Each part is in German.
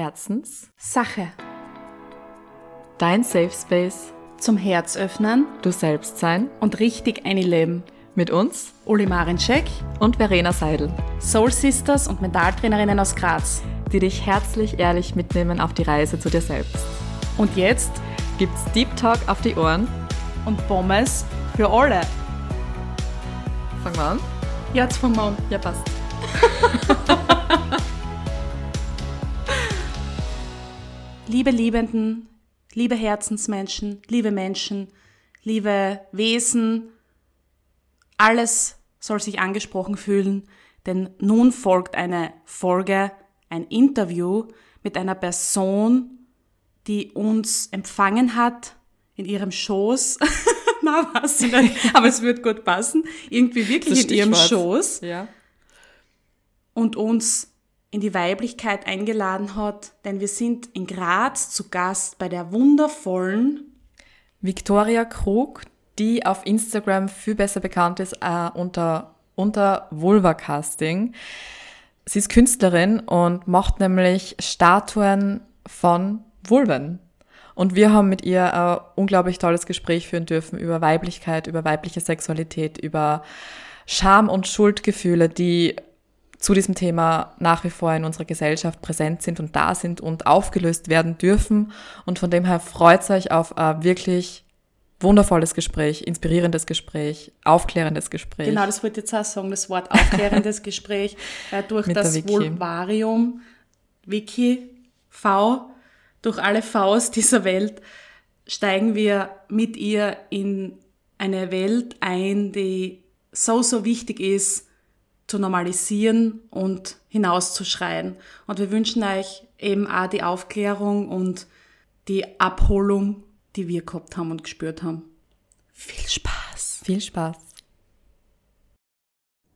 Herzens, Sache. dein Safe Space, Zum Herz öffnen du selbst sein, und richtig einleben. mit uns Uli Marinczek, und Verena Seidel, Soul Sisters und Mentaltrainerinnen aus Graz. die dich herzlich ehrlich mitnehmen auf die Reise zu dir selbst. Und jetzt Gibt's Deep Talk auf die Ohren? und Pommes für alle. Fangen wir an? Jetzt vom Mond. Ja, passt. Liebe Liebenden, liebe Herzensmenschen, liebe Menschen, liebe Wesen, alles soll sich angesprochen fühlen, denn nun folgt eine Folge, ein Interview mit einer Person, die uns empfangen hat in ihrem Schoß. Na, was aber es wird gut passen. Irgendwie wirklich Das in ihrem. Schoß Ja. und uns in die Weiblichkeit eingeladen hat, denn wir sind in Graz zu Gast bei der wundervollen, Victoria Krug, die auf Instagram viel besser bekannt ist äh, unter, unter Vulva-Casting. Sie ist Künstlerin und macht nämlich Statuen von Vulven. Und wir haben mit ihr ein unglaublich tolles Gespräch führen dürfen über Weiblichkeit, über weibliche Sexualität, über Scham und Schuldgefühle, die zu diesem Thema nach wie vor in unserer Gesellschaft präsent sind und da sind und aufgelöst werden dürfen. Und von dem her freut euch auf ein wirklich wundervolles Gespräch, inspirierendes Gespräch, aufklärendes Gespräch. genau, das wollte ich jetzt auch sagen, das Wort aufklärendes Gespräch, äh, durch Mit das Vicky. Vulvarium, Wiki, V, durch alle Vs dieser Welt steigen wir mit ihr in eine Welt ein, die so, so wichtig ist, zu normalisieren und hinauszuschreien. Und wir wünschen euch eben auch die Aufklärung und die Abholung, die wir gehabt haben und gespürt haben. Viel Spaß! Viel Spaß.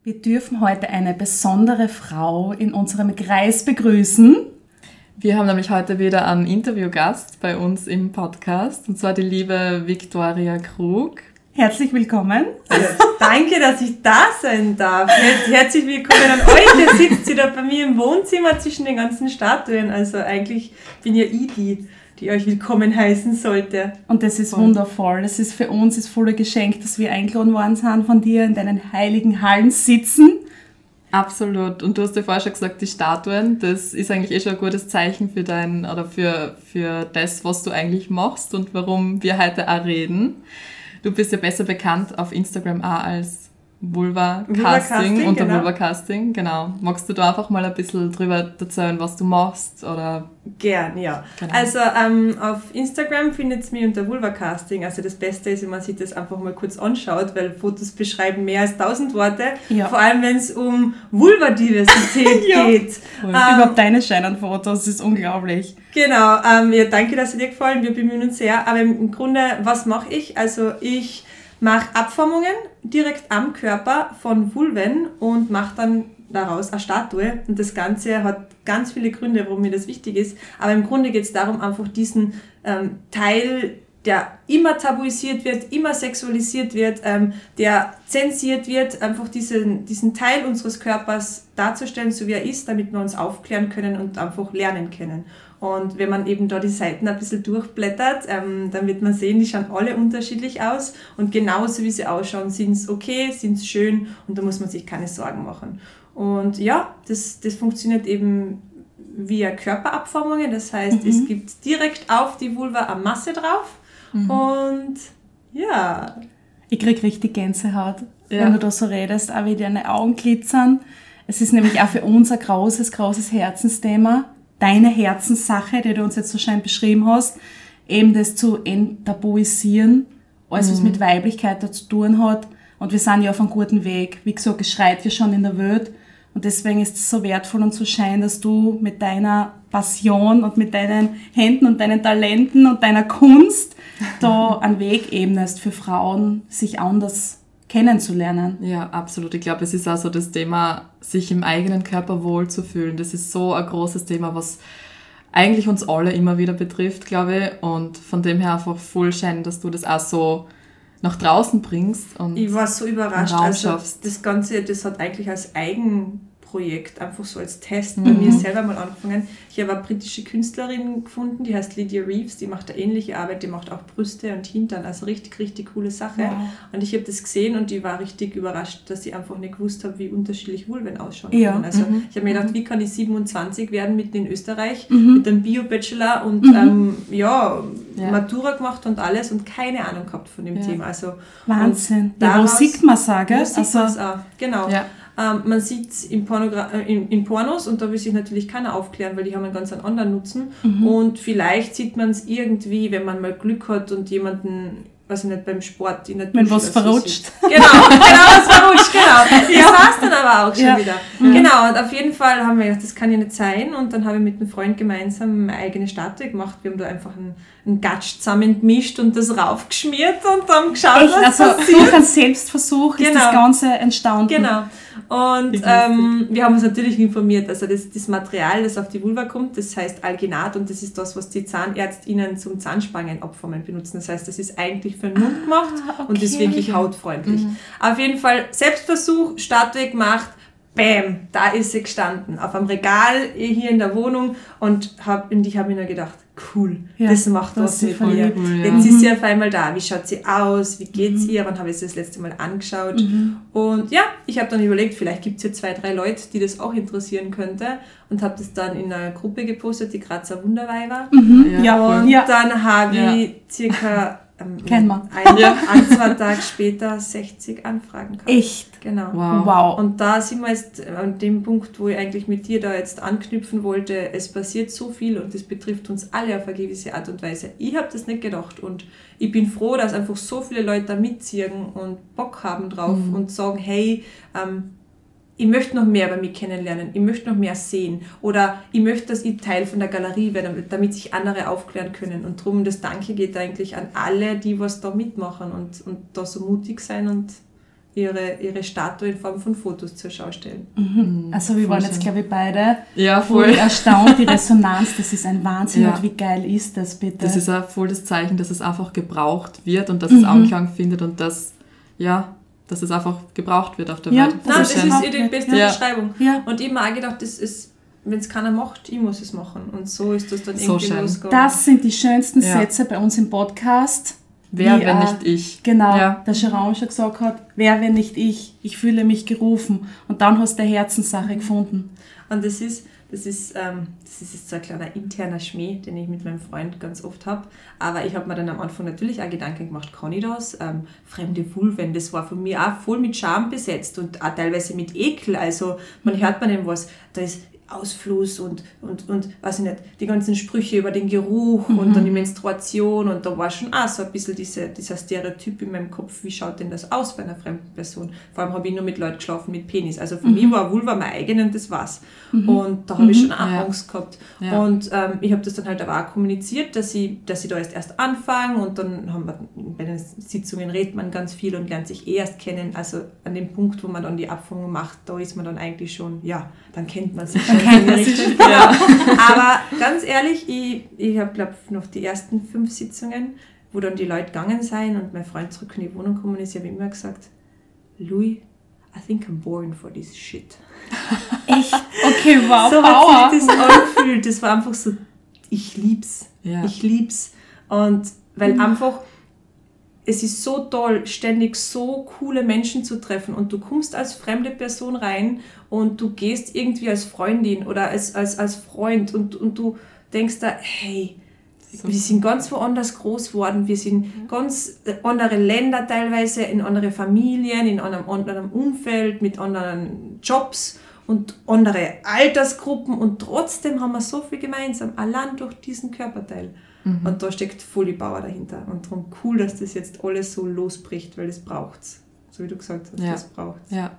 Wir dürfen heute eine besondere Frau in unserem Kreis begrüßen. Wir haben nämlich heute wieder einen Interviewgast bei uns im Podcast, und zwar die liebe Victoria Krug. Herzlich willkommen. Danke, dass ich da sein darf. Her- Herzlich willkommen an euch. Ihr sitzt ihr da bei mir im Wohnzimmer zwischen den ganzen Statuen. Also eigentlich bin ja ich die, die euch willkommen heißen sollte. Und das ist wundervoll. Das ist für uns das volle Geschenk, dass wir eingeladen worden sind von dir in deinen heiligen Hallen sitzen. Absolut. Und du hast ja vorher schon gesagt, die Statuen, das ist eigentlich eh schon ein gutes Zeichen für dein, oder für, für das, was du eigentlich machst und warum wir heute auch reden. Du bist ja besser bekannt auf Instagram auch als Vulva Casting, unter genau. Vulva Casting, genau. Magst du da einfach mal ein bisschen drüber erzählen, was du machst oder Gern, ja. Genau. Also ähm, auf Instagram findet es mich unter Vulva-Casting. Also das Beste ist, wenn man sich das einfach mal kurz anschaut, weil Fotos beschreiben mehr als tausend Worte. Ja. Vor allem, wenn es um Vulvadiversität Ja. geht. Voll. Ähm, Überhaupt deine scheinen Fotos, das ist unglaublich. Genau, ähm, ja, danke, dass sie dir gefallen. Wir bemühen uns sehr. Aber im Grunde, was mache ich? Also ich mache Abformungen direkt am Körper von Vulven und mache dann daraus eine Statue. Und das Ganze hat ganz viele Gründe, warum mir das wichtig ist. Aber im Grunde geht es darum, einfach diesen ähm, Teil der immer tabuisiert wird, immer sexualisiert wird, ähm, der zensiert wird, einfach diesen, diesen Teil unseres Körpers darzustellen, so wie er ist, damit wir uns aufklären können und einfach lernen können. Und wenn man eben da die Seiten ein bisschen durchblättert, ähm, dann wird man sehen, die schauen alle unterschiedlich aus und genauso wie sie ausschauen, sind es okay, sind es schön und da muss man sich keine Sorgen machen. Und ja, das, das funktioniert eben via Körperabformungen, das heißt, es gibt direkt auf die Vulva eine Masse drauf und ja, Ich krieg richtig Gänsehaut, Ja. wenn du da so redest, auch wie deine Augen glitzern. Es ist nämlich auch für uns ein großes, großes Herzensthema. Deine Herzenssache, die du uns jetzt so schön beschrieben hast, eben das zu enttabuisieren, alles was mit Weiblichkeit da zu tun hat. Und wir sind ja auf einem guten Weg. Wie gesagt, es schreit ja schon in der Welt. Und deswegen ist es so wertvoll und so schein, dass du mit deiner Passion und mit deinen Händen und deinen Talenten und deiner Kunst da einen Weg ebnest für Frauen, sich anders kennenzulernen. Ja, absolut. Ich glaube, es ist auch so das Thema, sich im eigenen Körper wohlzufühlen. Das ist so ein großes Thema, was eigentlich uns alle immer wieder betrifft, glaube ich. Und von dem her einfach voll schön, dass du das auch so nach draußen bringst. Und ich war so überrascht. Also schaffst. das Ganze, das hat eigentlich als Eigenprojekt Projekt, einfach so als Test bei mir selber mal angefangen. Ich habe eine britische Künstlerin gefunden, die heißt Lydia Reeves, die macht eine ähnliche Arbeit, die macht auch Brüste und Hintern, also richtig, richtig coole Sache. Wow. Und ich habe das gesehen und die war richtig überrascht, dass ich einfach nicht gewusst habe, wie unterschiedlich Vulven ausschauen Ja. können. Also ich habe mir gedacht, wie kann ich 27 werden mitten in Österreich Mhm. mit einem Bio-Bachelor und ähm, ja, Ja. Matura gemacht und alles und keine Ahnung gehabt von dem Ja. Thema. Also Wahnsinn. und Ja, wo daraus- sieht man sagen? Also. Genau. Ja. Ähm, man sieht es in, äh, in, in Pornos und da will sich natürlich keiner aufklären, weil die haben einen ganz anderen Nutzen. Mhm. Und vielleicht sieht man es irgendwie, wenn man mal Glück hat und jemanden, weiß ich nicht, beim Sport in der Wenn Dusche was oder so verrutscht. Genau, genau, was verrutscht, genau. Das war's dann aber auch schon Ja. wieder. Genau, und auf jeden Fall haben wir gedacht, das kann ja nicht sein. Und dann habe ich mit einem Freund gemeinsam eine eigene Statue gemacht. Wir haben da einfach einen, einen Gatsch zusammen gemischt und das raufgeschmiert und dann geschaut, echt, was also passiert. durch einen Selbstversuch ist Genau. das Ganze entstanden. Genau. Und ähm, wir haben uns natürlich informiert. Also das, das Material, das auf die Vulva kommt, das heißt Alginat und das ist das, was die ZahnärztInnen zum Zahnspangenabformen benutzen. Das heißt, das ist eigentlich für den Mund gemacht und ist okay. wirklich hautfreundlich. Auf jeden Fall Selbstversuch, Statue gemacht, bam, da ist sie gestanden. Auf einem Regal hier in der Wohnung und, hab, und ich habe mir nur gedacht, cool, Ja, das macht das was mit mir. cool, ja. Jetzt ist sie auf einmal da. Wie schaut sie aus? Wie geht's ihr? Wann habe ich sie das letzte Mal angeschaut? Und ja, ich habe dann überlegt, vielleicht gibt es hier zwei, drei Leute, die das auch interessieren könnte. Und habe das dann in einer Gruppe gepostet, die Grazer Wunderweiber. Mhm. Ja, Ja, Und ja. dann habe Ja. ich circa ähm, Kennen wir. ein, ein, zwei Tage später 60 Anfragen gehabt. Echt. Genau. Wow. Wow. Und da sind wir jetzt an dem Punkt, wo ich eigentlich mit dir da jetzt anknüpfen wollte. Es passiert so viel und das betrifft uns alle auf eine gewisse Art und Weise. Ich habe das nicht gedacht und ich bin froh, dass einfach so viele Leute da mitziehen und Bock haben drauf und sagen, hey, ähm, ich möchte noch mehr bei mir kennenlernen, ich möchte noch mehr sehen oder ich möchte, dass ich Teil von der Galerie werde, damit, sich andere aufklären können. Und darum, das Danke geht eigentlich an alle, die was da mitmachen und, und da so mutig sein und ihre, ihre Statue in Form von Fotos zur Schau stellen. Also wir Voll waren jetzt, schön. glaube ich, beide Ja, voll voll. erstaunt. Die Resonanz, das ist ein Wahnsinn. Ja. Und wie geil ist das bitte? Das ist auch voll das Zeichen, dass es einfach gebraucht wird und dass es Anklang findet und dass, ja, dass es einfach gebraucht wird auf der Ja, Welt. Das Nein, ist das ist die beste Ja. Beschreibung. Ja. Und ich habe mir auch gedacht, das ist, wenn es keiner macht, ich muss es machen. Und so ist das dann So irgendwie schön. losgegangen. Das sind die schönsten Ja. Sätze bei uns im Podcast. Wer, Wie, wenn äh, nicht ich? Genau, Ja. der Jerome schon gesagt hat, wer, wenn nicht ich, ich fühle mich gerufen. Und dann hast du eine Herzenssache gefunden. Und das ist, das ist, ähm, das ist jetzt so ein kleiner interner Schmäh, den ich mit meinem Freund ganz oft habe. Aber ich habe mir dann am Anfang natürlich auch Gedanken gemacht, kann ich das? Ähm, fremde Vulven, das war von mir auch voll mit Scham besetzt und auch teilweise mit Ekel. Also man hört man dem was, da ist Ausfluss und, und, und weiß ich nicht, die ganzen Sprüche über den Geruch und dann die Menstruation und da war schon auch so ein bisschen diese, dieser Stereotyp in meinem Kopf, wie schaut denn das aus bei einer fremden Person? Vor allem habe ich nur mit Leuten geschlafen mit Penis. Also für mich war Vulva mein eigen und das war's. Und da habe ich schon auch Ja. Angst gehabt. Ja. Und ähm, ich habe das dann halt aber auch kommuniziert, dass ich, dass ich da jetzt erst anfange und dann haben wir bei den Sitzungen redet man ganz viel und lernt sich eh erst kennen. Also an dem Punkt, wo man dann die Abfungung macht, da ist man dann eigentlich schon, ja, dann kennt man sich schon. Ja. Aber ganz ehrlich, ich, ich habe, glaube noch die ersten fünf Sitzungen, wo dann die Leute gegangen sind und mein Freund zurück in die Wohnung gekommen ist, ich habe immer gesagt, Louis, I think I'm born for this shit. Echt? Okay, wow, so Power. hat sich das angefühlt. Das war einfach so, ich lieb's. Ja. Ich lieb's. Und weil einfach, es ist so toll, ständig so coole Menschen zu treffen. Und du kommst als fremde Person rein und du gehst irgendwie als Freundin oder als, als, als Freund und, und du denkst da, hey, wir sind ganz woanders groß geworden, wir sind ganz äh, andere Länder teilweise, in andere Familien, in einem anderen Umfeld, mit anderen Jobs und andere Altersgruppen. Und trotzdem haben wir so viel gemeinsam, allein durch diesen Körperteil. Und da steckt voll die Power dahinter. Und darum cool, dass das jetzt alles so losbricht, weil das braucht's. So wie du gesagt hast, Ja. das braucht's. Ja.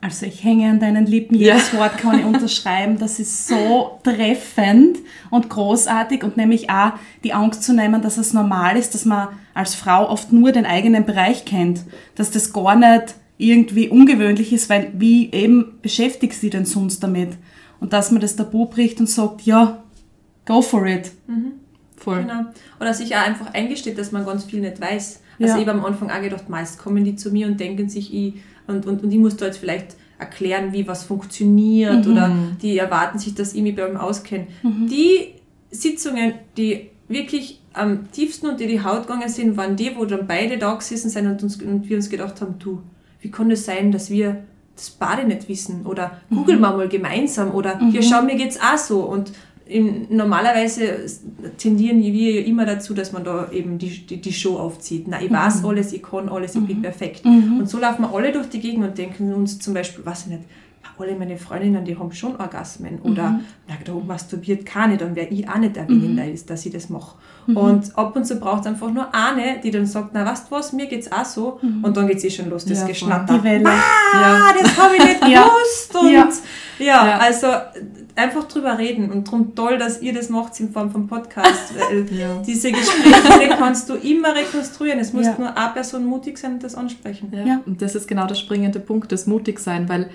Also ich hänge an deinen Lippen, jedes Wort kann ich unterschreiben. Das ist so treffend und großartig und nämlich auch die Angst zu nehmen, dass es normal ist, dass man als Frau oft nur den eigenen Bereich kennt. Dass das gar nicht irgendwie ungewöhnlich ist, weil wie eben beschäftigt sie denn sonst damit? Und dass man das Tabu bricht und sagt, ja, go for it. Voll. Genau. Oder sich auch einfach eingesteht, dass man ganz viel nicht weiß. Also Ja. ich habe am Anfang auch gedacht, meist kommen die zu mir und denken sich, ich, und, und, und ich muss da jetzt vielleicht erklären, wie was funktioniert Mhm. oder die erwarten sich, dass ich mich bei ihm auskenne. Mhm. Die Sitzungen, die wirklich am tiefsten unter die Haut gegangen sind, waren die, wo dann beide da gesessen sind und, uns, und wir uns gedacht haben, du, wie kann es sein, dass wir das beide nicht wissen oder Mhm. googeln wir mal gemeinsam oder hier schau, mir geht's auch so und in, normalerweise tendieren wir ja immer dazu, dass man da eben die, die, die Show aufzieht. Na, ich weiß alles, ich kann alles, ich bin perfekt. Und so laufen wir alle durch die Gegend und denken uns zum Beispiel, weiß ich nicht, alle meine Freundinnen, die haben schon Orgasmen oder na, da masturbiert keine, dann wäre ich auch nicht erwähnen, dass- dass ich das mache. Und ab und zu braucht es einfach nur eine, die dann sagt, na weißt du was, mir geht's auch so und dann geht's eh schon los, das Ja. Geschnatter. Die Welle. Ah, das habe ich nicht Ja. gewusst. Und Ja. ja. Ja. also einfach drüber reden und darum toll, dass ihr das macht in Form von Podcast. Weil Ja. diese Gespräche die kannst du immer rekonstruieren. Es muss Ja. nur eine Person mutig sein und das ansprechen. Ja. Ja. Und das ist genau der springende Punkt, das mutig sein, weil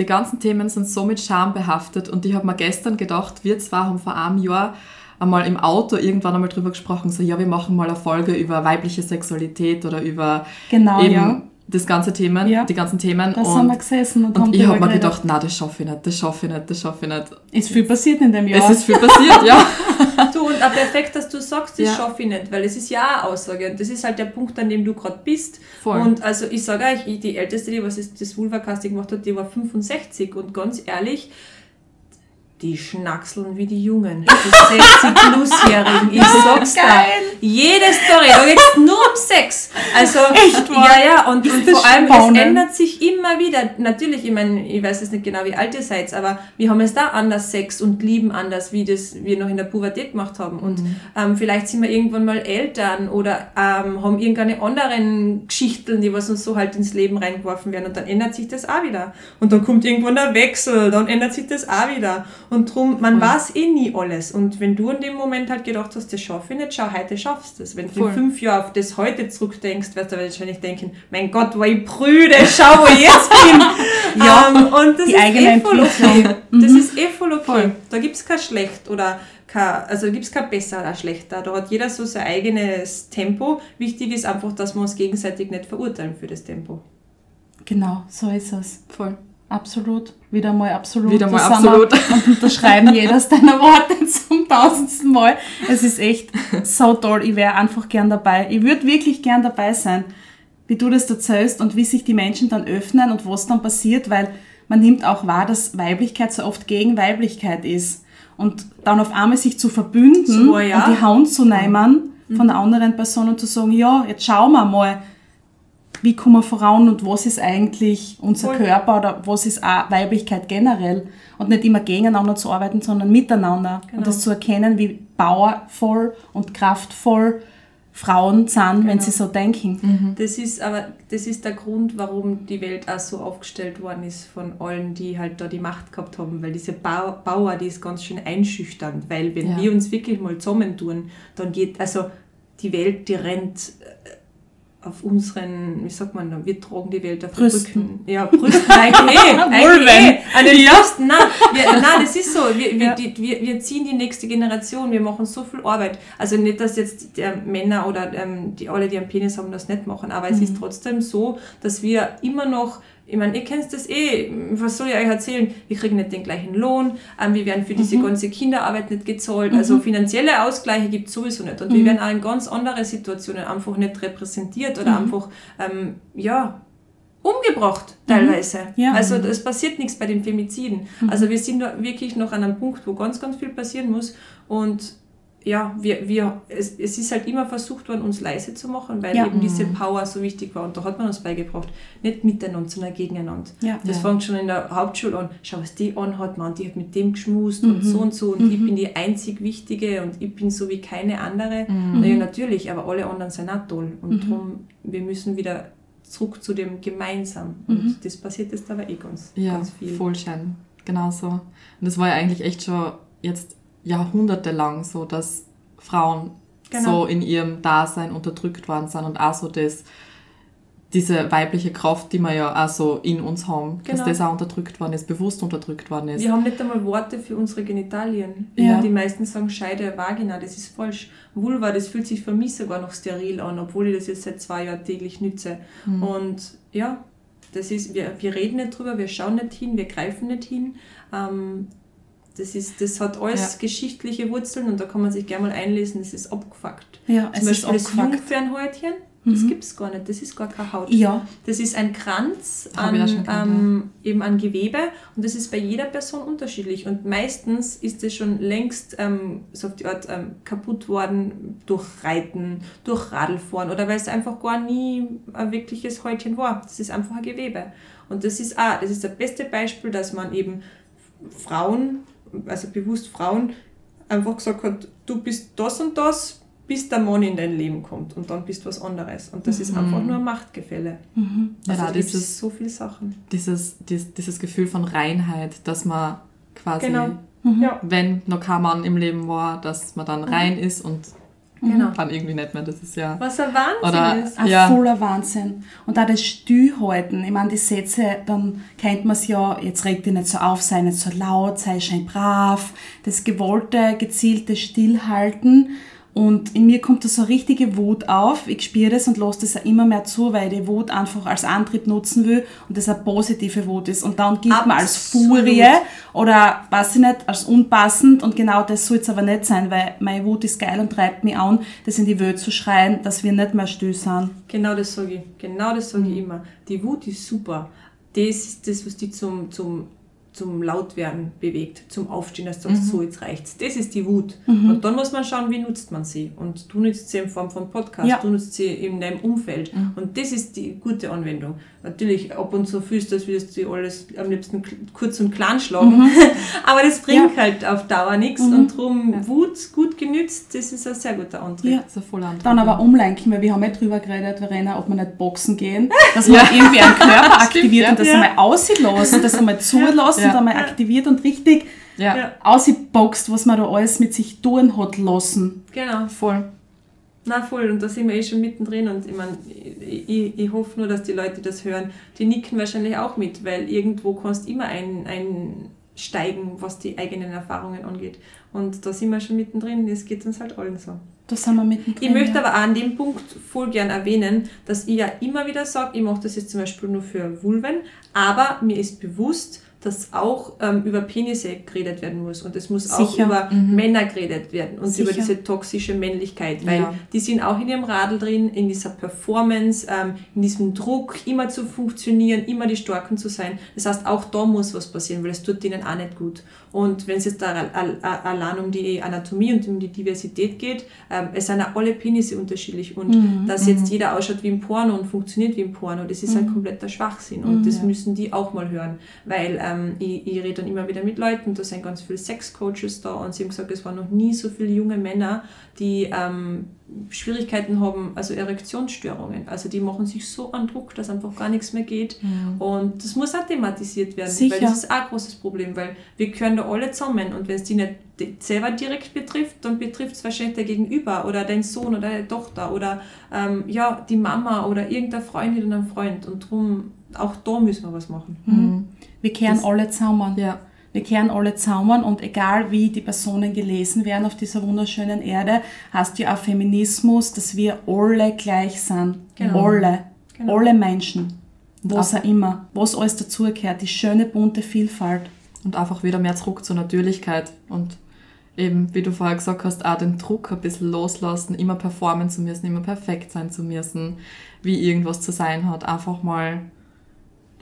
die ganzen Themen sind so mit Scham behaftet und ich habe mir gestern gedacht, wir zwei haben vor einem Jahr einmal im Auto irgendwann einmal drüber gesprochen, so ja, wir machen mal eine Folge über weibliche Sexualität oder über Genau, eben ja. Das ganze Themen, Ja. die ganzen Themen Da sind wir und, gesessen und, haben und ich habe mir gedacht, na, das schaffe ich nicht, das schaffe ich nicht, das schaffe ich nicht. Ist viel passiert in dem Jahr. Es ist viel passiert, ja. Du, und auch perfekt, dass du sagst, das Ja. schaffe ich nicht, weil es ist ja auch eine Aussage und das ist halt der Punkt, an dem du gerade bist. Voll. Und also ich sage euch, ich- die Älteste, die was ist, das Vulva-Casting gemacht hat, die war 65 und ganz ehrlich, die schnackseln wie die Jungen, die 60-Plus-Jährigen. Ich sag's. Geil. Jede Story, da geht's nur um Sex. Also, Echt ja, ja, und, und vor allem, spannend? es ändert sich immer wieder. Natürlich, ich meine, ich weiß jetzt nicht genau, wie alt ihr seid, aber wir haben jetzt da anders Sex und lieben anders, wie das wir noch in der Pubertät gemacht haben. Und ähm, vielleicht sind wir irgendwann mal Eltern oder ähm, haben irgendeine anderen Geschichten, die was uns so halt ins Leben reingeworfen werden. Und dann ändert sich das auch wieder. Und dann kommt irgendwann der Wechsel, dann ändert sich das auch wieder. Und drum, man weiß eh nie alles. Und wenn du in dem Moment halt gedacht hast, das schaffe ich nicht, schau, heute schaffst du es. Wenn du Voll. in fünf Jahren auf das heute zurückdenkst, wirst du wahrscheinlich denken, mein Gott, war ich prüde, schau, wo ich jetzt bin. Ja, Ähm, und das die ist eigene eh voll okay. Das ist eh voll okay. Voll. Da gibt es kein schlecht oder kein, also gibt es kein besser oder schlechter. Da hat jeder so sein eigenes Tempo. Wichtig ist einfach, dass wir uns gegenseitig nicht verurteilen für das Tempo. Genau, so ist es. Voll. Absolut. Wieder mal absolut. Wieder mal absolut. Und unterschreiben jedes deiner Worte zum tausendsten Mal. Es ist echt so toll. Ich wäre einfach gern dabei. Ich würde wirklich gern dabei sein, wie du das erzählst und wie sich die Menschen dann öffnen und was dann passiert, weil man nimmt auch wahr, dass Weiblichkeit so oft gegen Weiblichkeit ist. Und dann auf einmal sich zu verbünden So, ja. und die Hand zu nehmen von der anderen Person und zu sagen, ja, jetzt schauen wir mal, wie kommen wir voran und was ist eigentlich unser Voll. Körper oder was ist auch Weiblichkeit generell und nicht immer gegeneinander zu arbeiten, sondern miteinander Genau. und das zu erkennen, wie powervoll und kraftvoll Frauen sind, wenn sie so denken. Das ist aber das ist der Grund, warum die Welt auch so aufgestellt worden ist von allen, die halt da die Macht gehabt haben, weil diese Bauer, die ist ganz schön einschüchternd, weil wenn Ja. wir uns wirklich mal zusammentun, dann geht also die Welt, die rennt äh, auf unseren, wie sagt man da, wir tragen die Welt auf Brüsten. Rücken. Ja, Brüsten, eigentlich eh. eigentlich eh. An den Ja. Brüsten, nein, wir, nein, das ist so. Wir, wir, Ja. die, wir, wir ziehen die nächste Generation, wir machen so viel Arbeit. Also nicht, dass jetzt der Männer oder ähm, die alle, die einen Penis haben, das nicht machen, aber es ist trotzdem so, dass wir immer noch ich meine, ihr kennt das eh, was soll ich euch erzählen? Wir kriegen nicht den gleichen Lohn, ähm, wir werden für diese ganze Kinderarbeit nicht gezahlt, also finanzielle Ausgleiche gibt es sowieso nicht. Und wir werden auch in ganz andere Situationen einfach nicht repräsentiert oder einfach, ähm, ja, umgebracht teilweise. Ja. Also es passiert nichts bei den Femiziden. Also wir sind wirklich noch an einem Punkt, wo ganz, ganz viel passieren muss und ja, wir, wir, es, es ist halt immer versucht worden, uns leise zu machen, weil Ja. eben diese Power so wichtig war. Und da hat man uns beigebracht, nicht miteinander, sondern gegeneinander. Ja. Das Ja. fängt schon in der Hauptschule an. Schau, was die anhat, man, die hat mit dem geschmust und so und so und ich bin die einzig Wichtige und ich bin so wie keine andere. Naja, natürlich, aber alle anderen sind auch toll. Und darum, wir müssen wieder zurück zu dem Gemeinsam. Und das passiert jetzt aber eh ganz, Ja, ganz viel. voll schön. Genau so. Und das war ja eigentlich echt schon jetzt jahrhundertelang so, dass Frauen Genau. so in ihrem Dasein unterdrückt worden sind und auch so das, diese weibliche Kraft, die wir ja auch so in uns haben, dass Genau. das auch unterdrückt worden ist, bewusst unterdrückt worden ist. Wir haben nicht einmal Worte für unsere Genitalien. Ja. Die meisten sagen Scheide, Vagina, das ist falsch. Vulva, das fühlt sich für mich sogar noch steril an, obwohl ich das jetzt seit zwei Jahren täglich nütze. Mhm. Und ja, Das ist, wir, wir reden nicht drüber, wir schauen nicht hin, wir greifen nicht hin. Ähm, das, ist, das hat alles Ja. geschichtliche Wurzeln und da kann man sich gerne mal einlesen, das ist abgefuckt. Ja, Zum es ist Beispiel das. Jungfernhäutchen, das gibt es gar nicht, das ist gar keine Haut. Ja, Das ist ein Kranz an, gehört, ähm, eben an Gewebe und das ist bei jeder Person unterschiedlich. Und meistens ist es schon längst ähm, so auf die Art ähm, kaputt worden durch Reiten, durch Radlfahren oder weil es einfach gar nie ein wirkliches Häutchen war. Das ist einfach ein Gewebe. Und das ist auch, das ist das beste Beispiel, dass man eben Frauen, also bewusst Frauen, einfach gesagt hat, du bist das und das, bis der Mann in dein Leben kommt und dann bist du was anderes. Und das ist einfach nur ein Machtgefälle. Ja, Also gibt dieses, es so viele Sachen. dieses, dies, dieses Gefühl von Reinheit, dass man quasi, Genau. Mhm. Ja, wenn noch kein Mann im Leben war, dass man dann rein ist und genau. dann irgendwie nicht mehr. Das ist ja. Was ein Wahnsinn Oder- ist. ein Ja. voller Wahnsinn. Und auch das Stillhalten. Ich meine, die Sätze, dann kennt man es ja, jetzt reg dich nicht so auf, sei nicht so laut, sei schön brav. Das gewollte, gezielte Stillhalten. Und in mir kommt da so eine richtige Wut auf. Ich spüre das und lasse das auch immer mehr zu, weil ich die Wut einfach als Antrieb nutzen will und das eine positive Wut ist. Und dann gilt man als. Furie oder, weiß ich nicht, als unpassend. Und genau das soll es aber nicht sein, weil meine Wut ist geil und treibt mich an, das in die Welt zu schreien, dass wir nicht mehr still sind. Genau das sage ich. Genau das sage ich Mhm. immer. Die Wut ist super. Das ist das, was die zum, zum, zum Lautwerden bewegt, zum Aufstehen, dass du sagst, Mhm. so, jetzt reicht's. Das ist die Wut. Und dann muss man schauen, wie nutzt man sie. Und du nutzt sie in Form von Podcast, Ja. du nutzt sie in deinem Umfeld. Mhm. Und das ist die gute Anwendung. Natürlich, ab und zu fühlst du, als würdest du alles am liebsten kurz und klein schlagen. Aber das bringt halt auf Dauer nichts. Und darum, Wut gut genützt, das ist ein sehr guter Antrieb. Ja. Das ist ein voller Antrieb. Dann aber umlenken, weil wir haben ja drüber geredet, Verena, ob wir nicht boxen gehen, dass man irgendwie einen Körper aktiviert ja. und das Ja. einmal auslassen, das einmal zulassen Ja. und einmal aktiviert und richtig Ja, Ja. ausgeboxt, was man da alles mit sich tun hat lassen. Genau. voll. Na voll, und da sind wir eh schon mittendrin und ich meine, ich, ich, ich hoffe nur, dass die Leute, die das hören, die nicken wahrscheinlich auch mit, weil irgendwo kannst du immer ein, einsteigen, was die eigenen Erfahrungen angeht. Und da sind wir schon mittendrin, es geht uns halt allen so. Da sind wir mittendrin. Ich möchte ja. aber auch an dem Punkt voll gern erwähnen, dass ich ja immer wieder sage, ich mache das jetzt zum Beispiel nur für Vulven, aber mir ist bewusst, dass auch ähm, über Penisse geredet werden muss und es muss auch Sicher. über Männer geredet werden und Sicher. über diese toxische Männlichkeit, weil Ja. die sind auch in ihrem Radl drin, in dieser Performance, ähm, in diesem Druck, immer zu funktionieren, immer die Starken zu sein. Das heißt, auch da muss was passieren, weil es tut denen auch nicht gut. Und wenn es jetzt da al- al- allein um die Anatomie und um die Diversität geht, ähm, es sind auch alle Penisse unterschiedlich und Mhm. dass jetzt jeder ausschaut wie im Porno und funktioniert wie im Porno, das ist ein kompletter Schwachsinn und das müssen die auch mal hören, weil ähm, ich, ich rede dann immer wieder mit Leuten, da sind ganz viele Sexcoaches da und sie haben gesagt, es waren noch nie so viele junge Männer, die ähm, Schwierigkeiten haben, also Erektionsstörungen. Also die machen sich so an Druck, dass einfach gar nichts mehr geht. Und das muss auch thematisiert werden, Sicher. weil das ist auch ein großes Problem, weil wir gehören da alle zusammen und wenn es die nicht selber direkt betrifft, dann betrifft es wahrscheinlich der Gegenüber oder dein Sohn oder deine Tochter oder ähm, ja, die Mama oder irgendeine Freundin oder ein Freund. Und darum, auch da müssen wir was machen. Mhm. Wir kehren Das- alle zusammen. Ja. Wir kehren alle zusammen und egal wie die Personen gelesen werden auf dieser wunderschönen Erde, hast du ja auch Feminismus, dass wir alle gleich sind. Genau. Alle. Genau. Alle Menschen. Was auch- auch immer. Was alles dazugehört. Die schöne bunte Vielfalt. Und einfach wieder mehr zurück zur Natürlichkeit. Und eben, wie du vorher gesagt hast, auch den Druck ein bisschen loslassen, immer performen zu müssen, immer perfekt sein zu müssen, wie irgendwas zu sein hat. Einfach mal,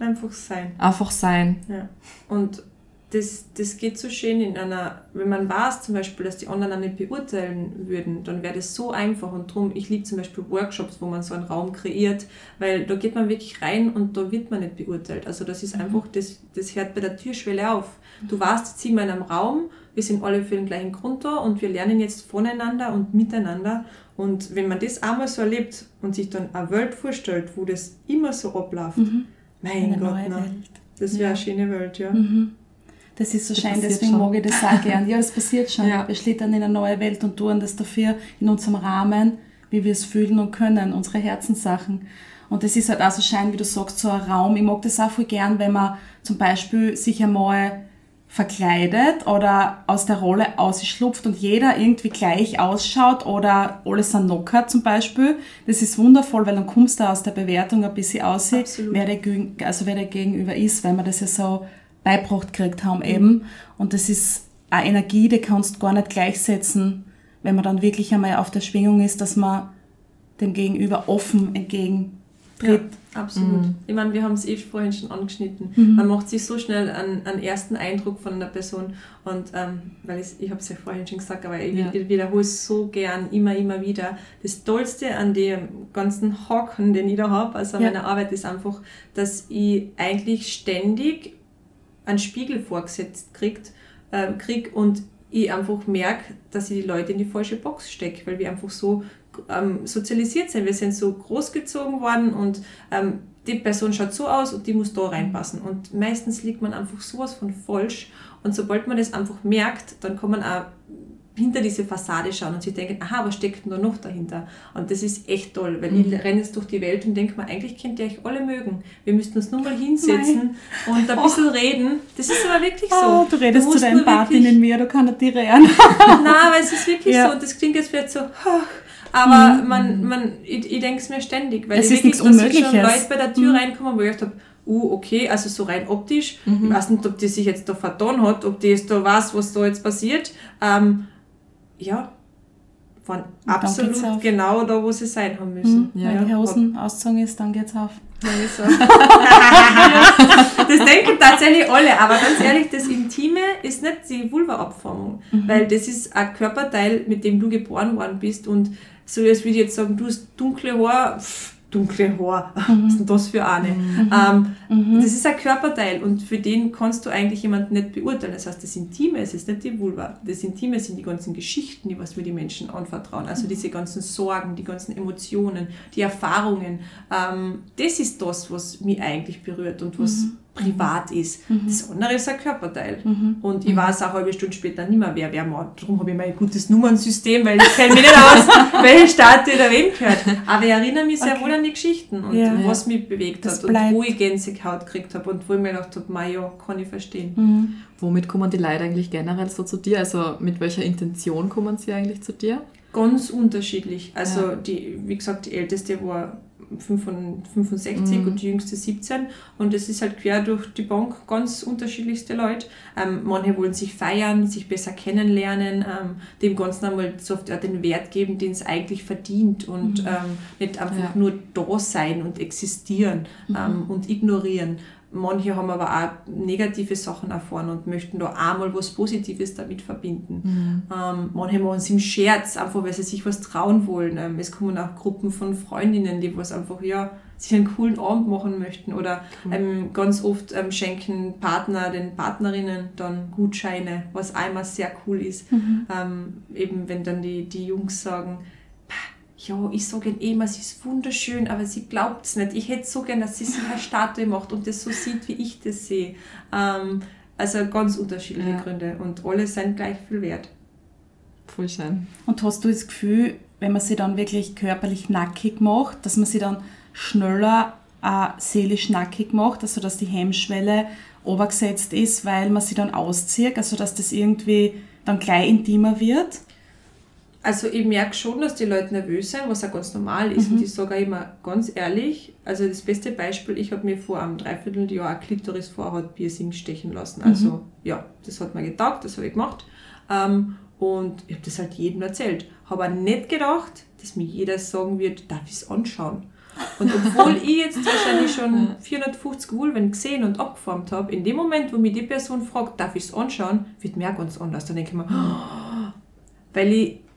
Einfach sein. einfach sein. Ja. Und das, das geht so schön in einer, wenn man weiß zum Beispiel, dass die anderen nicht beurteilen würden, dann wäre das so einfach und drum, ich liebe zum Beispiel Workshops, wo man so einen Raum kreiert, weil da geht man wirklich rein und da wird man nicht beurteilt. Also das ist einfach, das, das hört bei der Türschwelle auf. Du warst jetzt immer in einem Raum, wir sind alle für den gleichen Grund da und wir lernen jetzt voneinander und miteinander und wenn man das einmal so erlebt und sich dann eine Welt vorstellt, wo das immer so abläuft, mein Eine Gott, Welt. das wäre Ja. eine schöne Welt, ja. Das ist so Das schön, deswegen schon. mag ich das auch gern. Ja, das passiert schon. Ja. Wir schlittern in eine neue Welt und tun das dafür in unserem Rahmen, wie wir es fühlen und können, unsere Herzenssachen. Und das ist halt auch so schön, wie du sagst, so ein Raum. Ich mag das auch voll gern, wenn man zum Beispiel sich einmal verkleidet oder aus der Rolle ausschlupft und jeder irgendwie gleich ausschaut oder alles an Nocker zum Beispiel. Das ist wundervoll, weil dann kommst du aus der Bewertung ein bisschen aussieht, wer der, also wer der Gegenüber ist, weil wir das ja so beibracht gekriegt haben eben. Und das ist eine Energie, die kannst du gar nicht gleichsetzen, wenn man dann wirklich einmal auf der Schwingung ist, dass man dem Gegenüber offen entgegentritt. Ja, absolut. Mhm. Ich meine, wir haben es eh vorhin schon angeschnitten. Mhm. Man macht sich so schnell einen, einen ersten Eindruck von einer Person und ähm, weil ich, ich habe es ja vorhin schon gesagt, aber ich, ja. wiederhole es so gern immer, immer wieder. Das Tollste an dem ganzen Hocken, den ich da habe, also an ja. meiner Arbeit, ist einfach, dass ich eigentlich ständig einen Spiegel vorgesetzt kriegt, äh, krieg und ich einfach merke, dass ich die Leute in die falsche Box stecke, weil wir einfach so ähm, sozialisiert sind. Wir sind so großgezogen worden und ähm, die Person schaut so aus und die muss da reinpassen. Und meistens liegt man einfach sowas von falsch. Und sobald man das einfach merkt, dann kann man auch hinter diese Fassade schauen und sich denken, aha, was steckt denn da noch dahinter? Und das ist echt toll, weil mhm. ich renne jetzt durch die Welt und denke mir, eigentlich könnt ihr euch alle mögen. Wir müssten uns nur mal hinsetzen Nein. und ein bisschen oh. reden. Das ist aber wirklich so. Oh, du redest du zu deinen Partinnen mehr, du kannst nicht reden. Nein, aber es ist wirklich ja. so. Und das klingt jetzt vielleicht so, aber mhm. man, man, ich, ich denke es mir ständig, weil es ich wirklich, dass schon Leute bei der Tür mhm. reinkommen, wo ich gedacht habe, uh, okay, also so rein optisch, mhm. ich weiß nicht, ob die sich jetzt da vertan hat, ob die jetzt da weiß, was da jetzt passiert, ähm, ja, waren absolut genau da, wo sie sein haben müssen. Mhm. Ja, ja, die Hosen ausgezogen ist, dann geht's auf. das denken tatsächlich alle, aber ganz ehrlich, das Intime ist nicht die Vulva-Abformung, mhm. weil das ist ein Körperteil, mit dem du geboren worden bist und so als würde ich jetzt sagen, du hast dunkle Haare, pff, dunkle Haar. Mhm. Was ist denn das für eine? Mhm. Ähm, mhm. Das ist ein Körperteil und für den kannst du eigentlich jemanden nicht beurteilen. Das heißt, das Intime es ist nicht die Vulva. Das Intime sind die ganzen Geschichten, die was wir die Menschen anvertrauen. Also mhm. diese ganzen Sorgen, die ganzen Emotionen, die Erfahrungen. Ähm, das ist das, was mich eigentlich berührt und was mhm privat ist. Mhm. Das andere ist ein Körperteil. Mhm. Und ich weiß auch eine halbe Stunde später nicht mehr, wer wer macht. Darum habe ich mein gutes Nummernsystem, weil ich kenne mich nicht aus, welche Statue da wem gehört. Aber ich erinnere mich sehr okay. wohl an die Geschichten und ja. was mich bewegt das hat bleibt. und wo ich Gänsehaut gekriegt habe und wo ich mir gedacht habe, ja, kann ich verstehen. Mhm. Womit kommen die Leute eigentlich generell so zu dir? Also mit welcher Intention kommen sie eigentlich zu dir? Ganz unterschiedlich. Also ja. die, wie gesagt, die älteste war 65 mhm. und die jüngste 17 und es ist halt quer durch die Bank ganz unterschiedlichste Leute. Ähm, manche wollen sich feiern, sich besser kennenlernen, ähm, dem Ganzen einmal so oft den Wert geben, den es eigentlich verdient und mhm. ähm, nicht einfach ja. nur da sein und existieren mhm. Ähm, und ignorieren. Manche haben aber auch negative Sachen erfahren und möchten da einmal was Positives damit verbinden. Mhm. Ähm, manche machen es im Scherz, einfach weil sie sich was trauen wollen. Ähm, es kommen auch Gruppen von Freundinnen, die was einfach, ja, sich einen coolen Abend machen möchten oder cool. ähm, ganz oft ähm, schenken Partner den Partnerinnen dann Gutscheine, was einmal sehr cool ist. Mhm. Ähm, eben wenn dann die, die Jungs sagen, ja, ich sage ihnen immer, sie ist wunderschön, aber sie glaubt es nicht. Ich hätte so gern, dass sie sich eine Statue macht und das so sieht, wie ich das sehe. Ähm, also ganz unterschiedliche ja. Gründe und alle sind gleich viel wert. Voll schön. Und hast du das Gefühl, wenn man sie dann wirklich körperlich nackig macht, dass man sie dann schneller äh, seelisch nackig macht, also dass die Hemmschwelle obergesetzt ist, weil man sie dann auszieht, also dass das irgendwie dann gleich intimer wird? Also ich merke schon, dass die Leute nervös sind, was auch ganz normal ist. Mhm. Und ich sage auch immer ganz ehrlich, also das beste Beispiel, ich habe mir vor einem Dreivierteljahr ein Klitoris-Vorhaut-Piercing stechen lassen. Also mhm. ja, das hat mir getaugt, das habe ich gemacht. Ähm, und ich habe das halt jedem erzählt. Habe auch nicht gedacht, dass mir jeder sagen wird, darf ich es anschauen. Und obwohl ich jetzt wahrscheinlich schon 450 Vulven gesehen und abgeformt habe, in dem Moment, wo mich die Person fragt, darf ich es anschauen, wird mir ganz anders. Dann denke ich mir, weil ich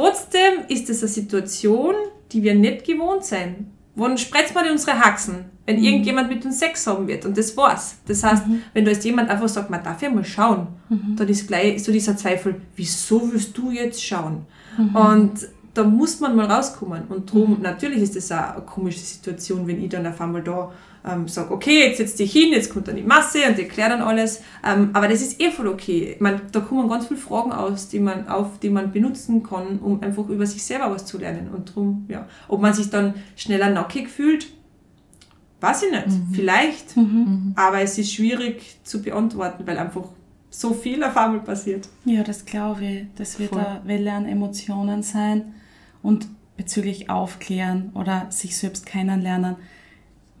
Trotzdem ist es eine Situation, die wir nicht gewohnt sind. Wann spreizt man unsere Haxen, wenn mhm. irgendjemand mit uns Sex haben wird und das war's. Das heißt, mhm. wenn da jetzt jemand einfach sagt, man darf ja mal schauen, mhm. dann ist gleich so dieser Zweifel, wieso willst du jetzt schauen? Mhm. Und da muss man mal rauskommen. Und darum, mhm. natürlich ist das auch eine komische Situation, wenn ich dann auf einmal da ähm, sage, okay, jetzt setz dich hin, jetzt kommt dann die Masse und ich erkläre dann alles. Ähm, aber das ist eh voll okay. Man, da kommen ganz viele Fragen aus, die man auf, die man benutzen kann, um einfach über sich selber was zu lernen. Und darum, ja. Ob man sich dann schneller nackig fühlt, weiß ich nicht. Mhm. Vielleicht. Mhm. Aber es ist schwierig zu beantworten, weil einfach so viel auf einmal passiert. Ja, das glaube ich. Das wird Voll. eine Welle an Emotionen sein. Und bezüglich Aufklären oder sich selbst kennenlernen,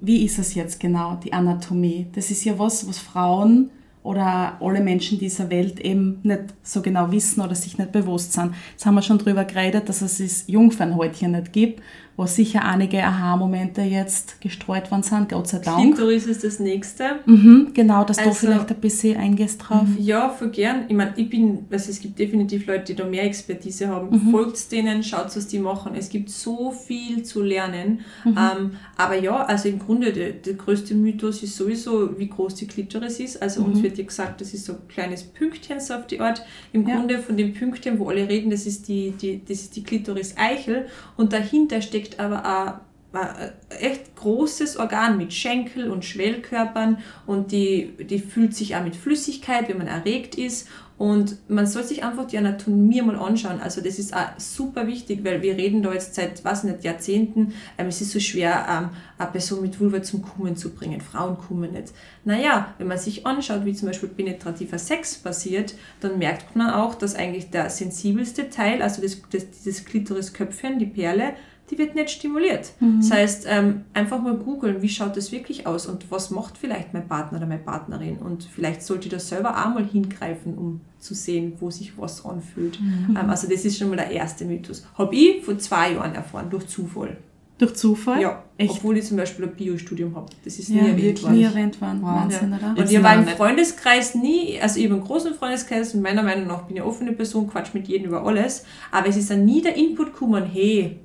wie ist es jetzt genau, die Anatomie? Das ist ja was, was Frauen oder alle Menschen dieser Welt eben nicht so genau wissen oder sich nicht bewusst sind. Jetzt haben wir schon drüber geredet, dass es das Jungfernhäutchen nicht gibt, wo sicher einige Aha-Momente jetzt gestreut worden sind, Gott sei Dank. Klitoris ist das nächste. Mhm, genau, dass du Also- vielleicht ein bisschen eingehst drauf. Ja, voll gern. Ich meine, ich bin, also es gibt definitiv Leute, die da mehr Expertise haben. Mhm. Folgt denen, schaut, was die machen. Es gibt so viel zu lernen. Mhm. Ähm, aber ja, also im Grunde der, der größte Mythos ist sowieso, wie groß die Klitoris ist. Also uns wird ja gesagt, das ist so ein kleines Pünktchen so auf die Art. Im Mhm. Ja. Grunde von dem Pünktchen, wo alle reden, das ist die, die, das ist die Klitoris-Eichel. Und dahinter steckt aber auch ein echt großes Organ mit Schenkel und Schwellkörpern und die, die fühlt sich auch mit Flüssigkeit, wenn man erregt ist. Und man soll sich einfach die Anatomie mal anschauen. Also das ist auch super wichtig, weil wir reden da jetzt seit, was nicht, Jahrzehnten. Ähm, es ist so schwer, ähm, eine Person mit Vulva zum Kummen zu bringen. Frauen kummen nicht. Naja, wenn man sich anschaut, wie zum Beispiel penetrativer Sex passiert, dann merkt man auch, dass eigentlich der sensibelste Teil, also das, das, dieses Klitorisköpfchen, die Perle, die wird nicht stimuliert. Das heißt, ähm, einfach mal googeln, wie schaut das wirklich aus und was macht vielleicht mein Partner oder meine Partnerin und vielleicht sollte ich da selber auch mal hingreifen, um zu sehen, wo sich was anfühlt. Ähm, also das ist schon mal der erste Mythos. Habe ich vor zwei Jahren erfahren, durch Zufall. Durch Zufall? Ja, Echt? obwohl ich zum Beispiel ein Biostudium habe. Das ist Ja, nie erwähnt wirklich worden. nie erwähnt worden. Wahnsinn, Ja. oder? Und Jetzt ich war im Freundeskreis nie, also ich habe einen großen Freundeskreis und meiner Meinung nach bin ich eine offene Person, quatsch mit jedem über alles, aber es ist dann nie der Input gekommen, hey,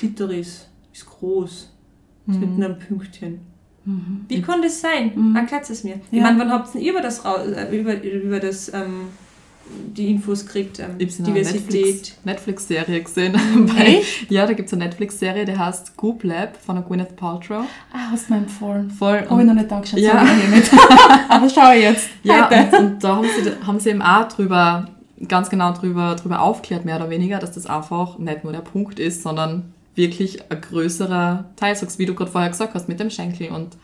Klitoris ist groß, ist mit einem Pünktchen. Wie kann das sein? Erklärt es mir. Ich Ja. meine, wann habt ihr über das, äh, über, über das ähm, die Infos gekriegt? Ähm, Ich Diversität. Netflix- Netflix-Serie gesehen. Bei, ja, da gibt es eine Netflix-Serie, die heißt Goop Lab von der Gwyneth Paltrow. Ah, hast du mir empfohlen. Voll. Habe ich noch nicht angeschaut, Ja. hiermit. Aber schau ich jetzt. Ja, und, und da haben sie, haben sie eben auch drüber, ganz genau drüber, drüber aufklärt, mehr oder weniger, dass das einfach nicht nur der Punkt ist, sondern wirklich ein größerer Teil, so wie du gerade vorher gesagt hast, mit dem Schenkel und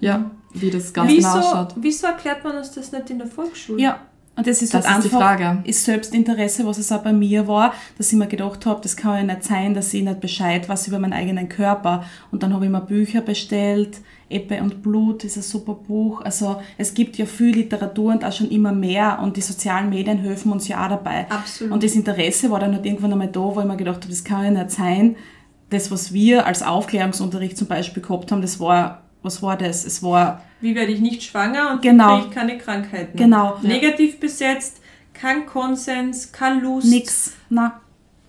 ja, wie das ganz Wieso, genau ausschaut. wieso erklärt man uns das nicht in der Volksschule? Ja, und das ist Das halt ist einfach Frage. ist Selbstinteresse, was es auch bei mir war, dass ich mir gedacht habe, das kann ja nicht sein, dass ich nicht Bescheid weiß über meinen eigenen Körper. Und dann habe ich mir Bücher bestellt, Ebbe und Blut ist ein super Buch. Also es gibt ja viel Literatur und auch schon immer mehr und die sozialen Medien helfen uns ja auch dabei. Absolut. Und das Interesse war dann halt irgendwann einmal da, wo ich mir gedacht habe, das kann ja nicht sein. Das, was wir als Aufklärungsunterricht zum Beispiel gehabt haben, das war, was war das? Es war Wie werde ich nicht schwanger und Genau. kriege ich keine Krankheiten? Genau. Negativ besetzt, kein Konsens, keine Lust. nix. Na,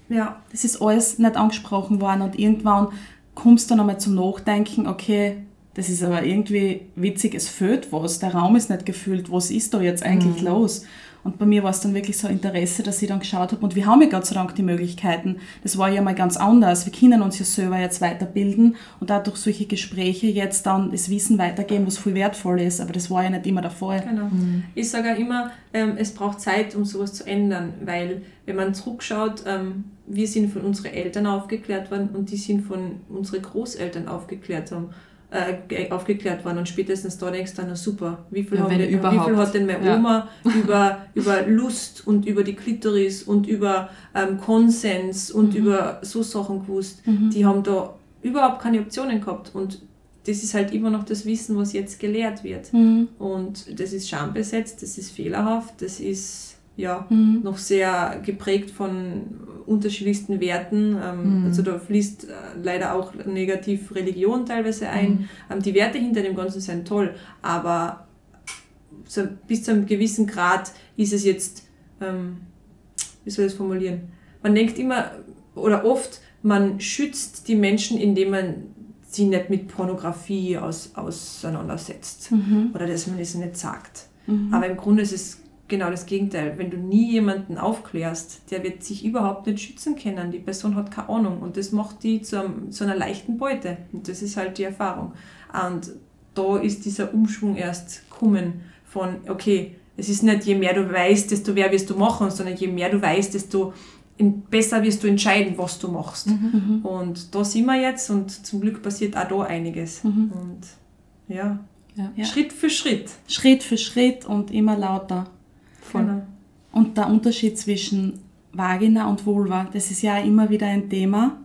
Ja. Das ist alles nicht angesprochen worden und irgendwann kommst du dann einmal zum Nachdenken, okay, das ist aber irgendwie witzig, es fehlt was, der Raum ist nicht gefüllt, was ist da jetzt eigentlich los? Und bei mir war es dann wirklich so ein Interesse, dass ich dann geschaut habe und wir haben ja Gott sei Dank die Möglichkeiten. Das war ja mal ganz anders. Wir können uns ja selber jetzt weiterbilden und dadurch solche Gespräche jetzt dann das Wissen weitergeben, was viel wertvoll ist, aber das war ja nicht immer der Fall. Genau. Ich sage auch immer, ähm, es braucht Zeit, um sowas zu ändern, weil wenn man zurückschaut, ähm, wir sind von unseren Eltern aufgeklärt worden und die sind von unseren Großeltern aufgeklärt haben. Äh, ge- aufgeklärt worden und spätestens da denkst du dann, super, wie viel, Ja, haben wir, wie viel hat denn meine Ja. Oma über, über Lust und über die Klitoris und über ähm, Konsens und über so Sachen gewusst. Die haben da überhaupt keine Optionen gehabt und das ist halt immer noch das Wissen, was jetzt gelehrt wird. Und das ist schambesetzt, das ist fehlerhaft, das ist ja noch sehr geprägt von unterschiedlichsten Werten. Ähm, Also da fließt äh, leider auch negativ Religion teilweise ein. Ähm, die Werte hinter dem Ganzen sind toll, aber so, bis zu einem gewissen Grad ist es jetzt, ähm, wie soll ich das formulieren? Man denkt immer oder oft, man schützt die Menschen, indem man sie nicht mit Pornografie aus, auseinandersetzt oder dass man es nicht sagt. Aber im Grunde ist es genau das Gegenteil. Wenn du nie jemanden aufklärst, der wird sich überhaupt nicht schützen können. Die Person hat keine Ahnung und das macht die zu, einem, zu einer leichten Beute. Und das ist halt die Erfahrung. Und da ist dieser Umschwung erst kommen von, okay, es ist nicht je mehr du weißt, desto mehr wirst du machen, sondern je mehr du weißt, desto besser wirst du entscheiden, was du machst. Und da sind wir jetzt und zum Glück passiert auch da einiges. Und ja, Ja. Ja. Schritt für Schritt. Schritt für Schritt und immer lauter. Voll. Genau. Und der Unterschied zwischen Vagina und Vulva, das ist ja auch immer wieder ein Thema.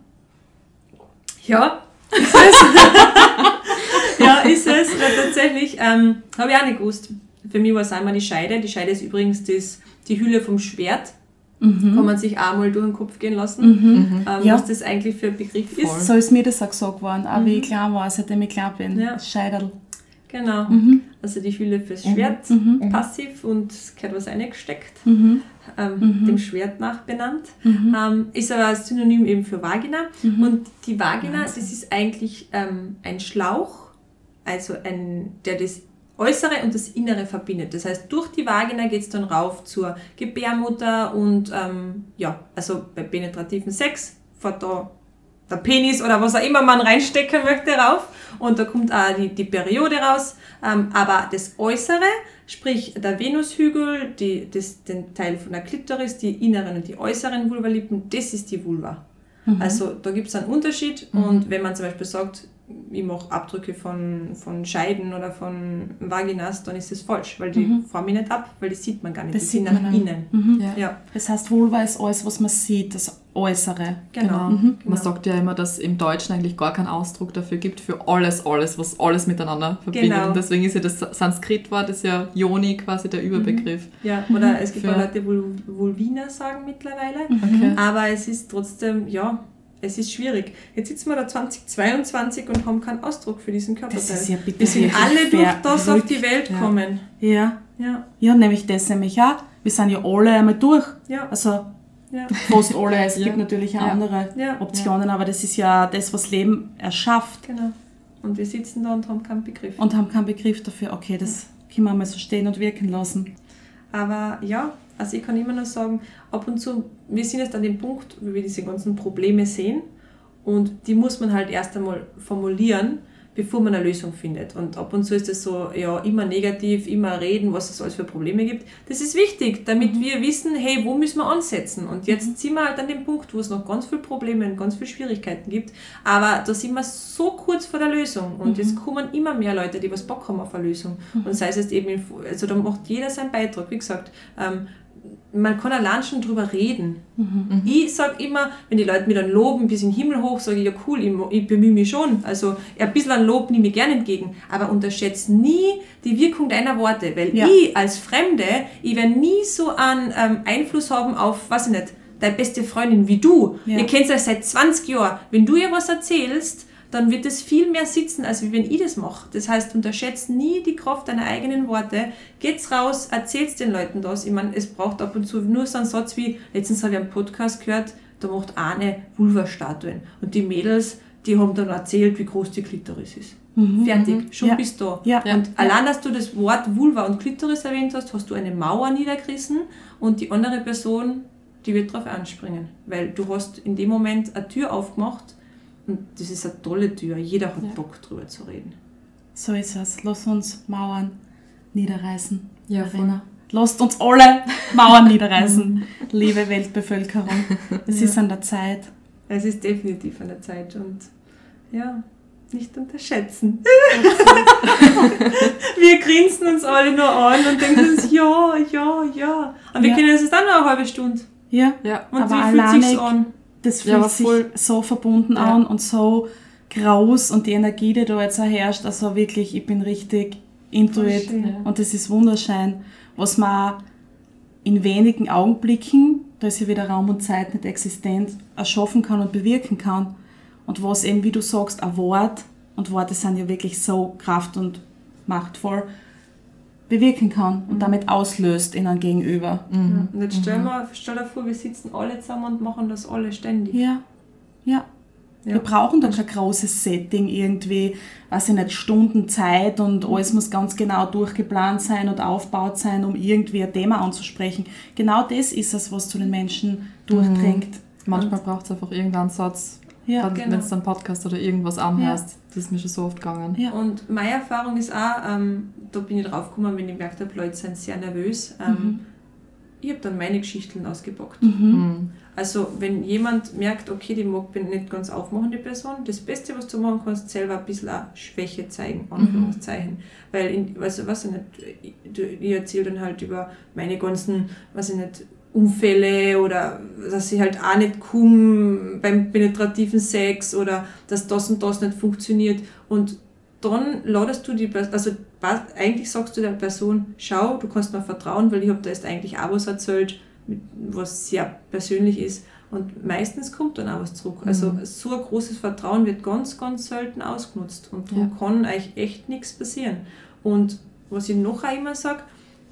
Ja, ist es. ja, ist es. Tatsächlich ähm, habe ich auch nicht gewusst. Für mich war es einmal die Scheide. Die Scheide ist übrigens das, die Hülle vom Schwert. Kann man sich auch mal durch den Kopf gehen lassen, ähm, Ja. was das eigentlich für ein Begriff Voll. ist. So ist mir das auch gesagt worden, auch wie ich klein war, seitdem ich klein bin. Ja. Scheiderl. Genau. Also die Hülle fürs Schwert, passiv und es gehört was eingesteckt, ähm, dem Schwert nach benannt. Ähm, ist aber ein Synonym eben für Vagina. Und die Vagina, das ist eigentlich ähm, ein Schlauch, also ein, der das Äußere und das Innere verbindet. Das heißt, durch die Vagina geht es dann rauf zur Gebärmutter und ähm, ja, also bei penetrativen Sex fährt da der Penis oder was auch immer man reinstecken möchte rauf und da kommt auch die, die Periode raus. Ähm, aber das Äußere, sprich der Venushügel, die, das, den Teil von der Klitoris, die inneren und die äußeren Vulvalippen, das ist die Vulva. Also da gibt es einen Unterschied und wenn man zum Beispiel sagt, ich mache Abdrücke von, von Scheiden oder von Vaginas, dann ist das falsch, weil die forme ich nicht ab, weil die sieht man gar nicht, Das die sind sieht nach man nicht. innen. Mhm. Ja. Ja, Das heißt, Vulva ist alles, was man sieht, das Äußere. genau. Genau. genau. Man sagt ja immer, dass es im Deutschen eigentlich gar keinen Ausdruck dafür gibt, für alles, alles, was alles miteinander verbindet. Genau. Und deswegen ist ja das Sanskritwort, ist ja Yoni quasi der Überbegriff. Ja, oder es gibt Für- auch Leute, die Vul- Vulvina sagen mittlerweile. Okay. Aber es ist trotzdem, ja, es ist schwierig. Jetzt sitzen wir da 2022 und haben keinen Ausdruck für diesen Körperteil. Das ist ja bitte Wir sind alle durch das auf die. Welt Ja. kommen. Ja. Ja, Ja, nämlich das nämlich auch. Wir sind ja alle einmal durch. ja, Also ja. fast alle. Es Ja. gibt natürlich auch Ja. andere Ja. Optionen, aber das ist ja das, was Leben erschafft. Genau. Und wir sitzen da und haben keinen Begriff. Und haben keinen Begriff dafür, okay, das können wir mal so stehen und wirken lassen. Aber ja, also ich kann immer nur sagen, ab und zu, wir sind jetzt an dem Punkt, wo wir diese ganzen Probleme sehen und die muss man halt erst einmal formulieren, bevor man eine Lösung findet. Und ab und zu ist es so, ja, immer negativ, immer reden, was es alles für Probleme gibt. Das ist wichtig, damit wir wissen, hey, wo müssen wir ansetzen? Und jetzt sind wir halt an dem Punkt, wo es noch ganz viele Probleme und ganz viele Schwierigkeiten gibt. Aber da sind wir so kurz vor der Lösung. Und jetzt kommen immer mehr Leute, die was Bock haben auf eine Lösung. Und sei es jetzt eben, also da macht jeder seinen Beitrag. Wie gesagt, ähm, man kann allein schon drüber reden. Ich sage immer, wenn die Leute mich dann loben bis in den Himmel hoch, sage ich, ja cool, ich, ich bemühe mich schon. Also ein bisschen an Lob nehme ich gerne entgegen. Aber unterschätze nie die Wirkung deiner Worte. Weil Ja. ich als Fremde, ich werde nie so einen ähm, Einfluss haben auf, weiß ich nicht, deine beste Freundin wie du. Ja. Ihr kennt euch seit 20 Jahren. Wenn du ihr was erzählst, dann wird es viel mehr sitzen, als wenn ich das mache. Das heißt, unterschätzt nie die Kraft deiner eigenen Worte. Geht's raus, erzählt's den Leuten das. Ich meine, es braucht ab und zu nur so einen Satz wie, letztens habe ich einen Podcast gehört, da macht eine Vulva-Statuen. Und die Mädels, die haben dann erzählt, wie groß die Klitoris ist. Fertig, schon Ja. bist du da. Ja. Und allein, dass du das Wort Vulva und Klitoris erwähnt hast, hast du eine Mauer niedergerissen und die andere Person, die wird darauf anspringen. Weil du hast in dem Moment eine Tür aufgemacht und das ist eine tolle Tür. Jeder hat Ja. Bock drüber zu reden. So ist es. Lass uns Mauern niederreißen. Ja, Verena. Lasst uns alle Mauern niederreißen, liebe Weltbevölkerung. Es ist an der Zeit. Es ist definitiv an der Zeit und ja, nicht unterschätzen. wir grinsen uns alle nur an und denken uns, ja, ja, ja. Und wir Ja. kennen es jetzt auch noch eine halbe Stunde. Ja, Ja. Und Aber wie fühlt sich's an? Das Ja, fühlt aber sich so verbunden Ja. an und so groß und die Energie, die da jetzt auch herrscht, also wirklich, ich bin richtig into Voll it schön. Ja. und das ist wunderschön, was man in wenigen Augenblicken, da ist ja wieder Raum und Zeit nicht existent, erschaffen kann und bewirken kann und was eben, wie du sagst, ein Wort und Worte sind ja wirklich so kraft- und machtvoll, bewirken kann und damit auslöst in ein Gegenüber. Mhm. Und jetzt stell, mal, stell dir vor, wir sitzen alle zusammen und machen das alle ständig. Ja, ja. Ja. Wir brauchen da kein großes Setting irgendwie, weiß ich nicht, Stunden Zeit und alles muss ganz genau durchgeplant sein und aufgebaut sein, um irgendwie ein Thema anzusprechen. Genau das ist es, was zu den Menschen durchdringt. Manchmal braucht es einfach irgendeinen Satz, Ja, wenn genau. du einen Podcast oder irgendwas anhörst. Das ist mir schon so oft gegangen. Ja. Und meine Erfahrung ist auch, ähm, da bin ich drauf gekommen, wenn ich gemerkt habe, Leute sind sehr nervös. Ähm, ich habe dann meine Geschichten ausgepackt. Mhm. Also wenn jemand merkt, okay, die mag bin nicht ganz aufmachen, die Person, das Beste, was du machen kannst, selber ein bisschen auch Schwäche zeigen, Anführungszeichen. Weil, in, also, weiß ich nicht, ich, ich erzähle dann halt über meine ganzen, weiß ich nicht, Unfälle oder dass ich halt auch nicht komme beim penetrativen Sex oder dass das und das nicht funktioniert. Und dann ladest du die Person, also eigentlich sagst du der Person, schau, du kannst mir vertrauen, weil ich habe da jetzt eigentlich auch was erzählt, was sehr persönlich ist. Und meistens kommt dann auch was zurück. Also Mhm. so ein großes Vertrauen wird ganz, ganz selten ausgenutzt. Und darum Ja. kann euch echt nichts passieren. Und was ich noch immer sage,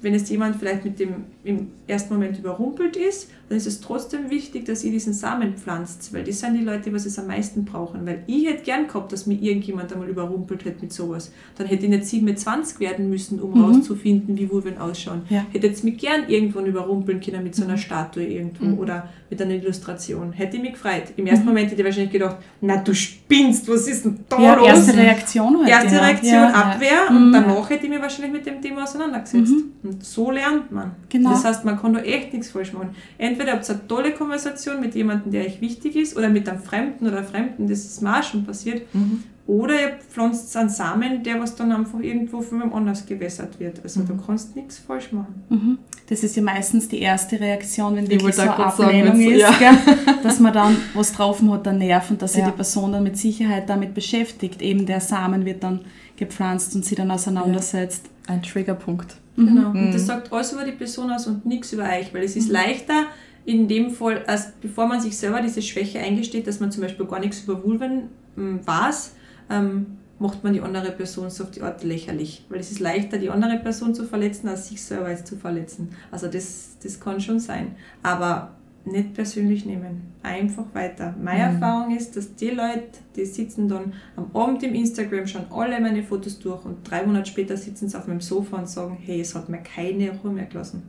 wenn jetzt jemand vielleicht mit dem im ersten Moment überrumpelt ist, dann ist es trotzdem wichtig, dass ihr diesen Samen pflanzt, weil das sind die Leute, was es am meisten brauchen. Weil ich hätte gern gehabt, dass mir irgendjemand einmal überrumpelt hätte mit sowas. Dann hätte ich nicht 27 werden müssen, um Mhm. rauszufinden, wie Vulven ausschauen. Ja. Hätte jetzt mich gern irgendwann überrumpeln können mit so einer Statue irgendwo Mhm. oder mit einer Illustration. Hätte ich mich gefreut. Im ersten Moment hätte ich wahrscheinlich gedacht, na du spinnst, was ist denn da Ja, los? erste Reaktion halt. Erste ja. Reaktion, Ja. Abwehr Mhm. und danach hätte ich mich wahrscheinlich mit dem Thema auseinandergesetzt. Und so lernt man. Genau. Das heißt, man kann da echt nichts falsch machen. Entweder habt ihr eine tolle Konversation mit jemandem, der euch wichtig ist, oder mit einem Fremden oder Fremden, das ist auch schon passiert. Mhm. Oder ihr pflanzt einen Samen, der was dann einfach irgendwo von wem anders gewässert wird. Also Mhm. du kannst nichts falsch machen. Mhm. Das ist ja meistens die erste Reaktion, wenn Ich wirklich so eine sagen, Ablehnung wenn's- ist, ja. gell? dass man dann was drauf hat, der Nerv und dass sich Ja. die Person dann mit Sicherheit damit beschäftigt. Eben der Samen wird dann gepflanzt und sie dann auseinandersetzt. Ein Triggerpunkt. Genau. Mhm. Und das sagt alles über die Person aus und nichts über euch, weil es ist leichter in dem Fall, als bevor man sich selber diese Schwäche eingesteht, dass man zum Beispiel gar nichts über Vulven ähm, weiß, ähm, macht man die andere Person so auf die Art lächerlich. Weil es ist leichter, die andere Person zu verletzen, als sich selber zu verletzen. Also das, das kann schon sein. Aber nicht persönlich nehmen. Einfach weiter. Meine Mhm. Erfahrung ist, dass die Leute, die sitzen dann am Abend im Instagram, schauen alle meine Fotos durch und drei Monate später sitzen sie auf meinem Sofa und sagen, hey, es hat mir keine Ruhe mehr gelassen.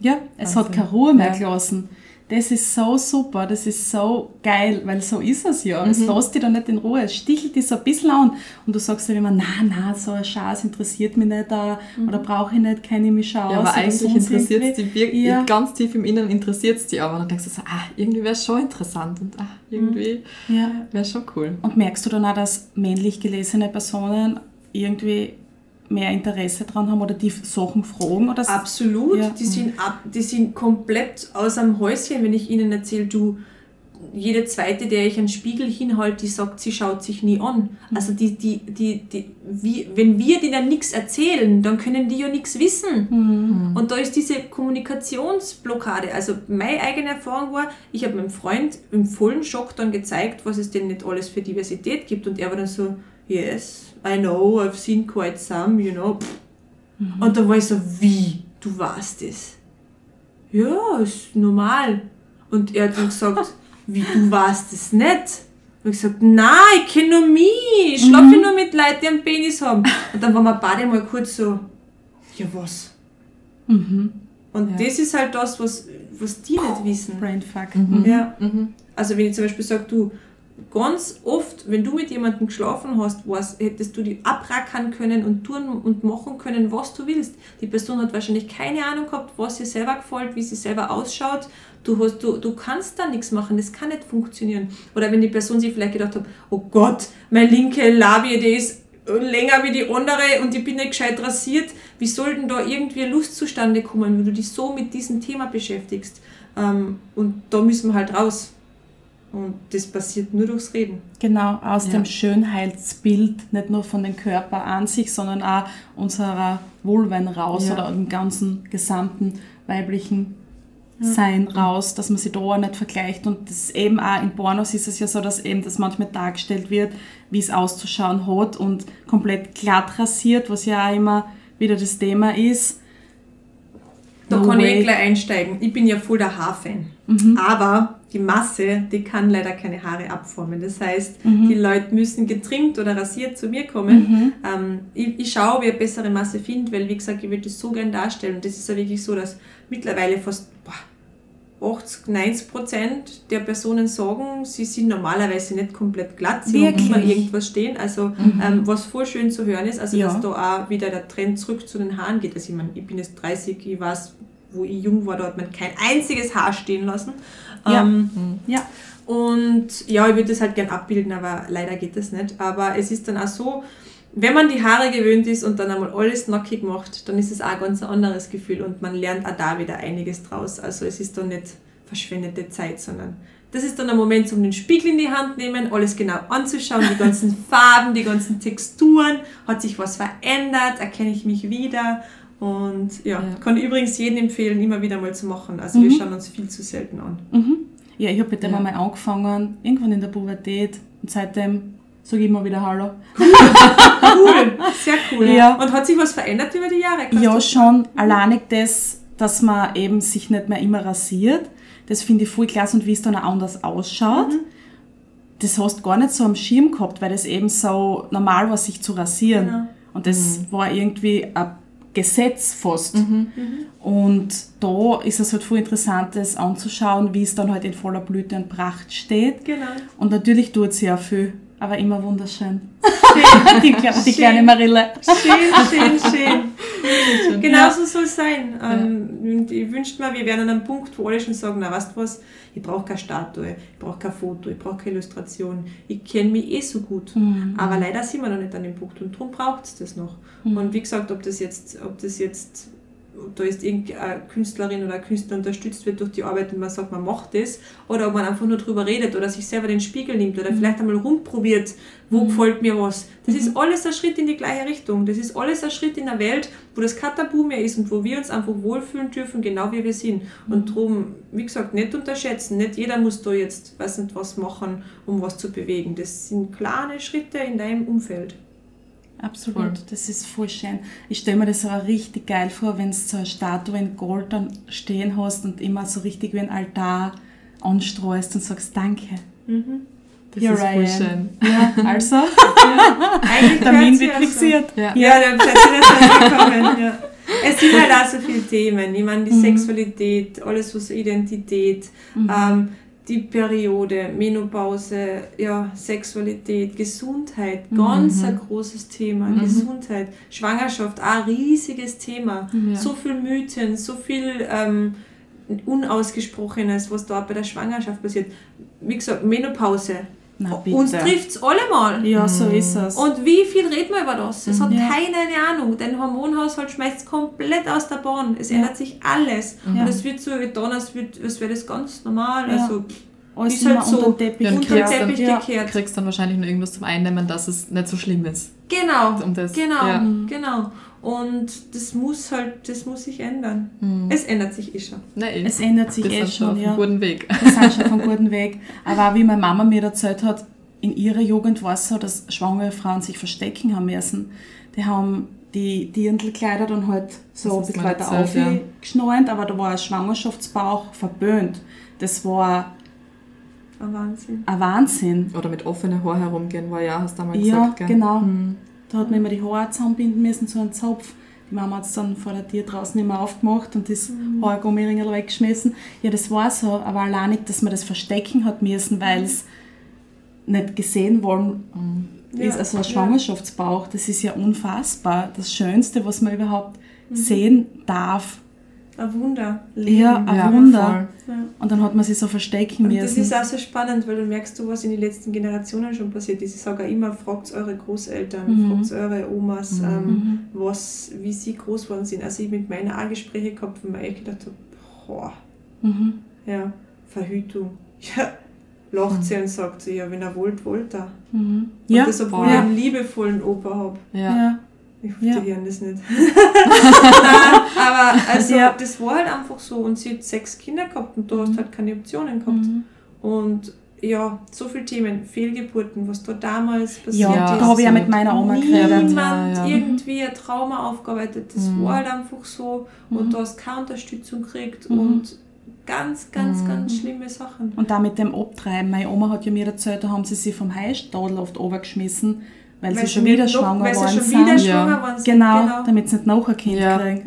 Ja, es Wahnsinn. hat keine Ruhe mehr Ja. gelassen. Das ist so super, das ist so geil, weil so ist es ja. Es Mhm. lässt dich da nicht in Ruhe, es stichelt dich so ein bisschen an und du sagst dir immer, na, na, so ein Schatz interessiert mich nicht da oder brauche ich nicht, kenne ich mich schon Ja, aus. aber eigentlich interessiert es die wirklich, Ja. ganz tief im Inneren interessiert es die, aber dann denkst du so, ah, irgendwie wäre es schon interessant und ah, irgendwie Ja. wäre schon cool. Und merkst du dann auch, dass männlich gelesene Personen irgendwie mehr Interesse dran haben oder die Sachen fragen? Oder Absolut, Ja. die, sind ab, die sind komplett aus dem Häuschen, wenn ich ihnen erzähle, du, jede zweite, der ich einen Spiegel hinhalte, die sagt, sie schaut sich nie an. Also die, die, die, die, wie, wenn wir denen nichts erzählen, dann können die ja nichts wissen. Mhm. Und da ist diese Kommunikationsblockade. Also meine eigene Erfahrung war, ich habe meinem Freund im vollen Schock dann gezeigt, was es denn nicht alles für Diversität gibt. Und er war dann so, yes, I know, I've seen quite some, you know. Und da war ich so, wie? Du weißt es? Ja, ist normal. Und er hat dann gesagt, wie, du weißt es nicht? Und ich gesagt, nein, ich kenne nur mich. Ich schlafe nur mit Leuten, die einen Penis haben. Und dann waren wir beide mal kurz so, ja was? Mhm. Und Ja. das ist halt das, was, was die nicht wissen. Brainfuck. Mhm. Ja. Mhm. Also wenn ich zum Beispiel sage, du, ganz oft, wenn du mit jemandem geschlafen hast, was, hättest du die abrackern können und tun und machen können, was du willst. Die Person hat wahrscheinlich keine Ahnung gehabt, was ihr selber gefällt, wie sie selber ausschaut. Du, hast, du, du kannst da nichts machen, das kann nicht funktionieren. Oder wenn die Person sich vielleicht gedacht hat, oh Gott, meine linke Labie, die ist länger wie die andere und ich bin nicht gescheit rasiert. Wie soll denn da irgendwie Lust zustande kommen, wenn du dich so mit diesem Thema beschäftigst? Ähm, und da müssen wir halt raus. Und das passiert nur durchs Reden. Genau, aus Ja. dem Schönheitsbild, nicht nur von dem Körper an sich, sondern auch unserer Wohlwein raus Ja. oder dem ganzen gesamten weiblichen Sein raus, dass man sich da auch nicht vergleicht. Und das eben auch in Pornos ist es ja so, dass eben das manchmal dargestellt wird, wie es auszuschauen hat und komplett glatt rasiert, was ja auch immer wieder das Thema ist. Da No kann ich way. eh gleich einsteigen. Ich bin ja voll der Haarfan. Aber die Masse, die kann leider keine Haare abformen. Das heißt, die Leute müssen getrimmt oder rasiert zu mir kommen. Ähm, ich, ich schaue, ob ich eine bessere Masse finde, weil, wie gesagt, ich will das so gern darstellen. Und das ist ja wirklich so, dass mittlerweile fast boah, 80, 90 Prozent der Personen sagen, sie sind normalerweise nicht komplett glatt, sie haben Wirklich? immer irgendwas stehen. Also, ähm, was voll schön zu hören ist, also Ja. dass da auch wieder der Trend zurück zu den Haaren geht. Also, ich meine, ich bin jetzt 30, ich weiß, wo ich jung war, da hat man kein einziges Haar stehen lassen. Ja. Ähm, Ja. und ja, ich würde das halt gern abbilden, aber leider geht das nicht. Aber es ist dann auch so, wenn man die Haare gewöhnt ist und dann einmal alles nackig macht, dann ist es auch ein ganz anderes Gefühl und man lernt auch da wieder einiges draus. Also es ist dann nicht verschwendete Zeit, sondern das ist dann ein Moment, um den Spiegel in die Hand nehmen, alles genau anzuschauen, die ganzen Farben, die ganzen Texturen, hat sich was verändert, erkenne ich mich wieder. Und ja, Ja. kann übrigens jedem empfehlen, immer wieder mal zu machen. Also wir schauen uns viel zu selten an. Mhm. Ja, ich habe mit dem Ja. einmal angefangen, irgendwann in der Pubertät. Und seitdem sage ich immer wieder Hallo. Cool, sehr cool. Ja. Und hat sich was verändert über die Jahre? Kannst Ja, schon. Alleinig das, dass man eben sich nicht mehr immer rasiert. Das finde ich voll klasse und wie es dann auch anders ausschaut. Mhm. Das hast du gar nicht so am Schirm gehabt, weil das eben so normal war, sich zu rasieren. Genau. Und das war irgendwie ein Gesetz fast. Mhm. Und da ist es halt voll interessant, das anzuschauen, wie es dann halt in voller Blüte und Pracht steht. Genau. Und natürlich tut sie ja viel, aber immer wunderschön. die, kle- die kleine Marille. Schön, schön, schön. Schön. Genau so soll es sein. Ähm, und ich wünschte mir, wir wären an einem Punkt, wo alle schon sagen, na weißt du was, ich brauche keine Statue, ich brauche kein Foto, ich brauche keine Illustration, ich kenne mich eh so gut. Aber leider sind wir noch nicht an dem Punkt und darum braucht es das noch. Und wie gesagt, ob das jetzt, ob das jetzt da jetzt irgendeine Künstlerin oder ein Künstler unterstützt wird durch die Arbeit und man sagt, man macht das, oder ob man einfach nur drüber redet oder sich selber den Spiegel nimmt oder vielleicht einmal rumprobiert, wo gefällt mir was. Das ist alles ein Schritt in die gleiche Richtung. Das ist alles ein Schritt in der Welt, wo das kein Tabu mehr ist und wo wir uns einfach wohlfühlen dürfen, genau wie wir sind. Und darum, wie gesagt, nicht unterschätzen. Nicht jeder muss da jetzt, weiß nicht, was machen, um was zu bewegen. Das sind kleine Schritte in deinem Umfeld. Absolut, Voll. das ist voll schön. Ich stelle mir das aber richtig geil vor, wenn du so eine Statue in Gold dann stehen hast und immer so richtig wie ein Altar anstreust und sagst Danke. Das Here ist I voll am. schön. Ja, also, Eigentlich Termin wird fixiert. Ja. Ja, dann seid ihr das angekommen. Ja. Es sind halt auch so viele Themen. Ich meine, die Sexualität, alles was Identität, ähm, die Periode, Menopause, ja, Sexualität, Gesundheit, ganz ein großes Thema. Gesundheit, Schwangerschaft, auch ein riesiges Thema. Ja. So viel Mythen, so viel ähm, Unausgesprochenes, was da bei der Schwangerschaft passiert. Wie gesagt, Menopause. Na Uns trifft es alle mal. Ja, so ist es. Und wie viel reden wir über das? Es hat Ja. keine Ahnung. Dein Hormonhaushalt schmeißt es komplett aus der Bahn. Es Ja. ändert sich alles. Ja. Und es wird so getan, als, wird- als wäre das ganz normal. Ja. Also, Alles ist halt so. unter den Teppich Ja, und unter den kriegst dann- Teppich Ja. Du gekehrt. kriegst dann wahrscheinlich nur irgendwas zum Einnehmen, dass es nicht so schlimm ist. Genau. Um das- genau. ja. Genau. Und das muss halt, das muss sich ändern. Mhm. Es ändert sich eh schon. Nein, Es ändert sich eh schon, auf ja. einem guten Weg. Wir sind schon auf einem guten Weg. Aber auch wie meine Mama mir erzählt hat, in ihrer Jugend war es so, dass schwangere Frauen sich verstecken haben müssen. Die haben die Dirndlkleider dann halt so Das ein bisschen weiter erzählt, ja. aufgeschnallt, aber da war ein Schwangerschaftsbauch verböhnt. Das war Ein Wahnsinn. ein Wahnsinn. Oder mit offenen Haar herumgehen, war ja, hast du einmal Ja, gesagt, gell? genau. Mhm. Da hat man immer die Haare zusammenbinden müssen, so einen Zopf. Die Mama hat es dann vor der Tür draußen immer aufgemacht und das Mhm. Haargummiringel weggeschmissen. Ja, das war so, aber allein nicht, dass man das verstecken hat müssen, weil es nicht gesehen worden Ja, ist. Also ein. Schwangerschaftsbauch, das ist ja unfassbar. Das Schönste, was man überhaupt Mhm. sehen darf. Ein Wunder. Ja, ein Ja, Wunder. Ja. Und dann hat man sich so verstecken Und das müssen. ist auch so spannend, weil du merkst, du, was in den letzten Generationen schon passiert ist. Ich sage auch immer, fragt eure Großeltern, Mhm. fragt eure Omas, ähm, was, wie sie groß geworden sind. Also ich mit meiner auch Gespräche gehabt, wo mir echt gedacht habe, boah, Mhm. ja, Verhütung. Ja, lacht sie und sagt sie, ja, wenn er wollt, wollt er. Mhm. Und Ja, das, obwohl voll. ich einen liebevollen Opa habe. Ja. ja. Ich hoffe, Ja. die hören das nicht. Nein, aber also, Ja. das war halt einfach so. Und sie hat sechs Kinder gehabt und du hast halt keine Optionen gehabt. Mhm. Und ja, so viele Themen, Fehlgeburten, was da damals passiert Ja, ist. da habe ich ja so mit meiner Oma Niemand geredet. Ja, ja. irgendwie ein Trauma aufgearbeitet. Das Mhm. war halt einfach so. Und du hast keine Unterstützung gekriegt Mhm. und ganz, ganz, Mhm. ganz schlimme Sachen. Und da mit dem Abtreiben. Meine Oma hat ja mir erzählt, da haben sie sie vom Heistadel oft runtergeschmissen, weil, sie schon mit wieder noch- schwanger weil sie waren. schon wieder Ja. schwanger waren. Genau, genau. damit sie nicht noch ein Kind Ja. kriegen.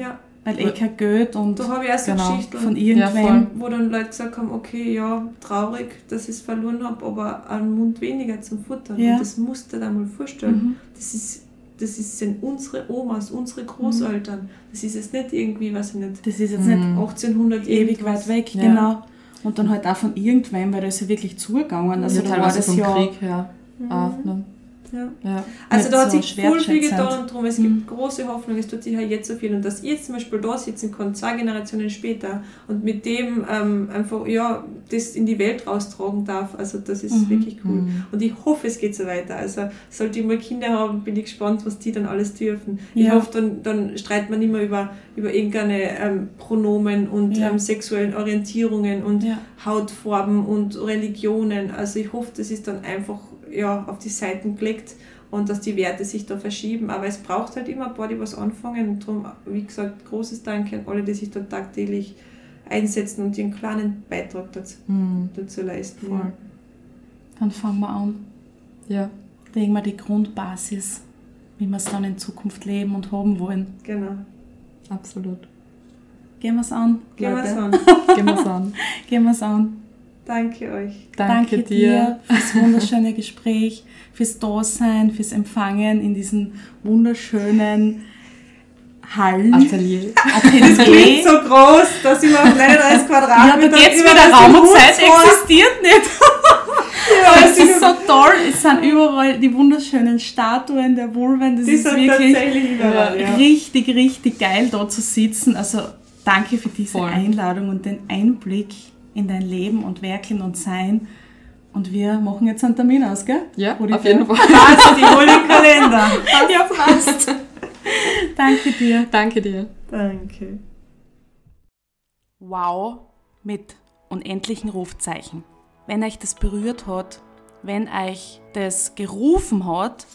Weil eh kein Geld und da habe ich auch so Genau, Geschichten. von Ja, irgendwem. wo dann Leute gesagt haben, okay, ja, traurig, dass ich es verloren habe, aber einen Mund weniger zum Futtern. Ja. Und das musst du dir da mal vorstellen. Mhm. Das ist das ist, sind unsere Omas, unsere Großeltern. Das ist jetzt nicht irgendwie, was ich nicht, Das ist jetzt nicht 1800 ewig weit weg, Ja. genau. Und dann halt auch von irgendwem, weil da ist ja wirklich zugegangen. Also ja, da war teilweise das vom ja Krieg her. Auch, ne? Ja. ja. Also da hat so sich voll viel getan und drum, es gibt große Hoffnung, es tut sich halt jetzt so viel und dass ihr zum Beispiel da sitzen könnt, zwei Generationen später und mit dem ähm, einfach, ja, das in die Welt raustragen darf, also das ist Mhm. wirklich cool. Mhm. Und ich hoffe, es geht so weiter. Also sollte ich mal Kinder haben, bin ich gespannt, was die dann alles dürfen. Ich Ja. hoffe, dann, dann streitet man nicht mehr über, über irgendeine ähm, Pronomen und Ja. ähm, sexuellen Orientierungen und. Hautfarben und Religionen. Also ich hoffe, das ist dann einfach ja, auf die Seiten gelegt und dass die Werte sich da verschieben. Aber es braucht halt immer ein paar, die was anfangen. Und darum, wie gesagt, großes Danke an alle, die sich da tagtäglich einsetzen und ihren kleinen Beitrag dazu, Mhm. dazu leisten. Voll. Dann fangen wir an. Ja. Legen wir die Grundbasis, wie wir es dann in Zukunft leben und haben wollen. Genau. Absolut. Gehen wir es an. Gehen wir es an. Gehen wir's an. Gehen wir es an. Danke euch. Danke, dir. fürs wunderschöne Gespräch, fürs Dasein, fürs Empfangen in diesen wunderschönen Hallen. Atelier. Das klingt so groß, dass ich auf 39 ja, Quadratmeter da geht's wieder, das Raum und Zeit vor- existiert nicht. Aber es ist so toll, es sind überall die wunderschönen Statuen der Vulven, das Die ist sind wirklich tatsächlich überall, ja. richtig, richtig geil da zu sitzen. Also danke für diese Voll. Einladung und den Einblick in dein Leben und Werkeln und Sein. Und wir machen jetzt einen Termin aus, gell? Ja, Rudi, auf jeden? Fall. Passt, ich hol den Kalender. Ja, passt. danke dir. Danke dir. Danke. Wow mit unendlichen Rufzeichen. Wenn euch das berührt hat, wenn euch das gerufen hat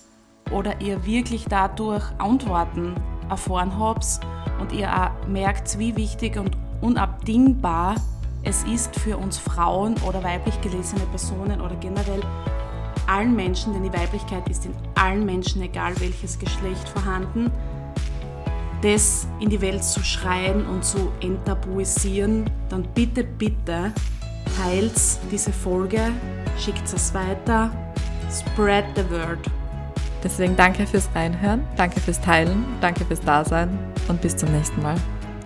oder ihr wirklich dadurch Antworten erfahren habt und ihr auch merkt, wie wichtig und unabdingbar es ist für uns Frauen oder weiblich gelesene Personen oder generell allen Menschen, denn die Weiblichkeit ist in allen Menschen, egal welches Geschlecht vorhanden, das in die Welt zu schreien und zu enttabuisieren, dann bitte, bitte teilt diese Folge, schickt es weiter, spread the word. Deswegen danke fürs Reinhören, danke fürs Teilen, danke fürs Dasein und bis zum nächsten Mal.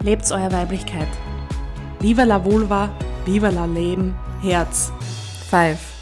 Lebt eure Weiblichkeit. Viva la Vulva, viva la Leben, Herz. Five.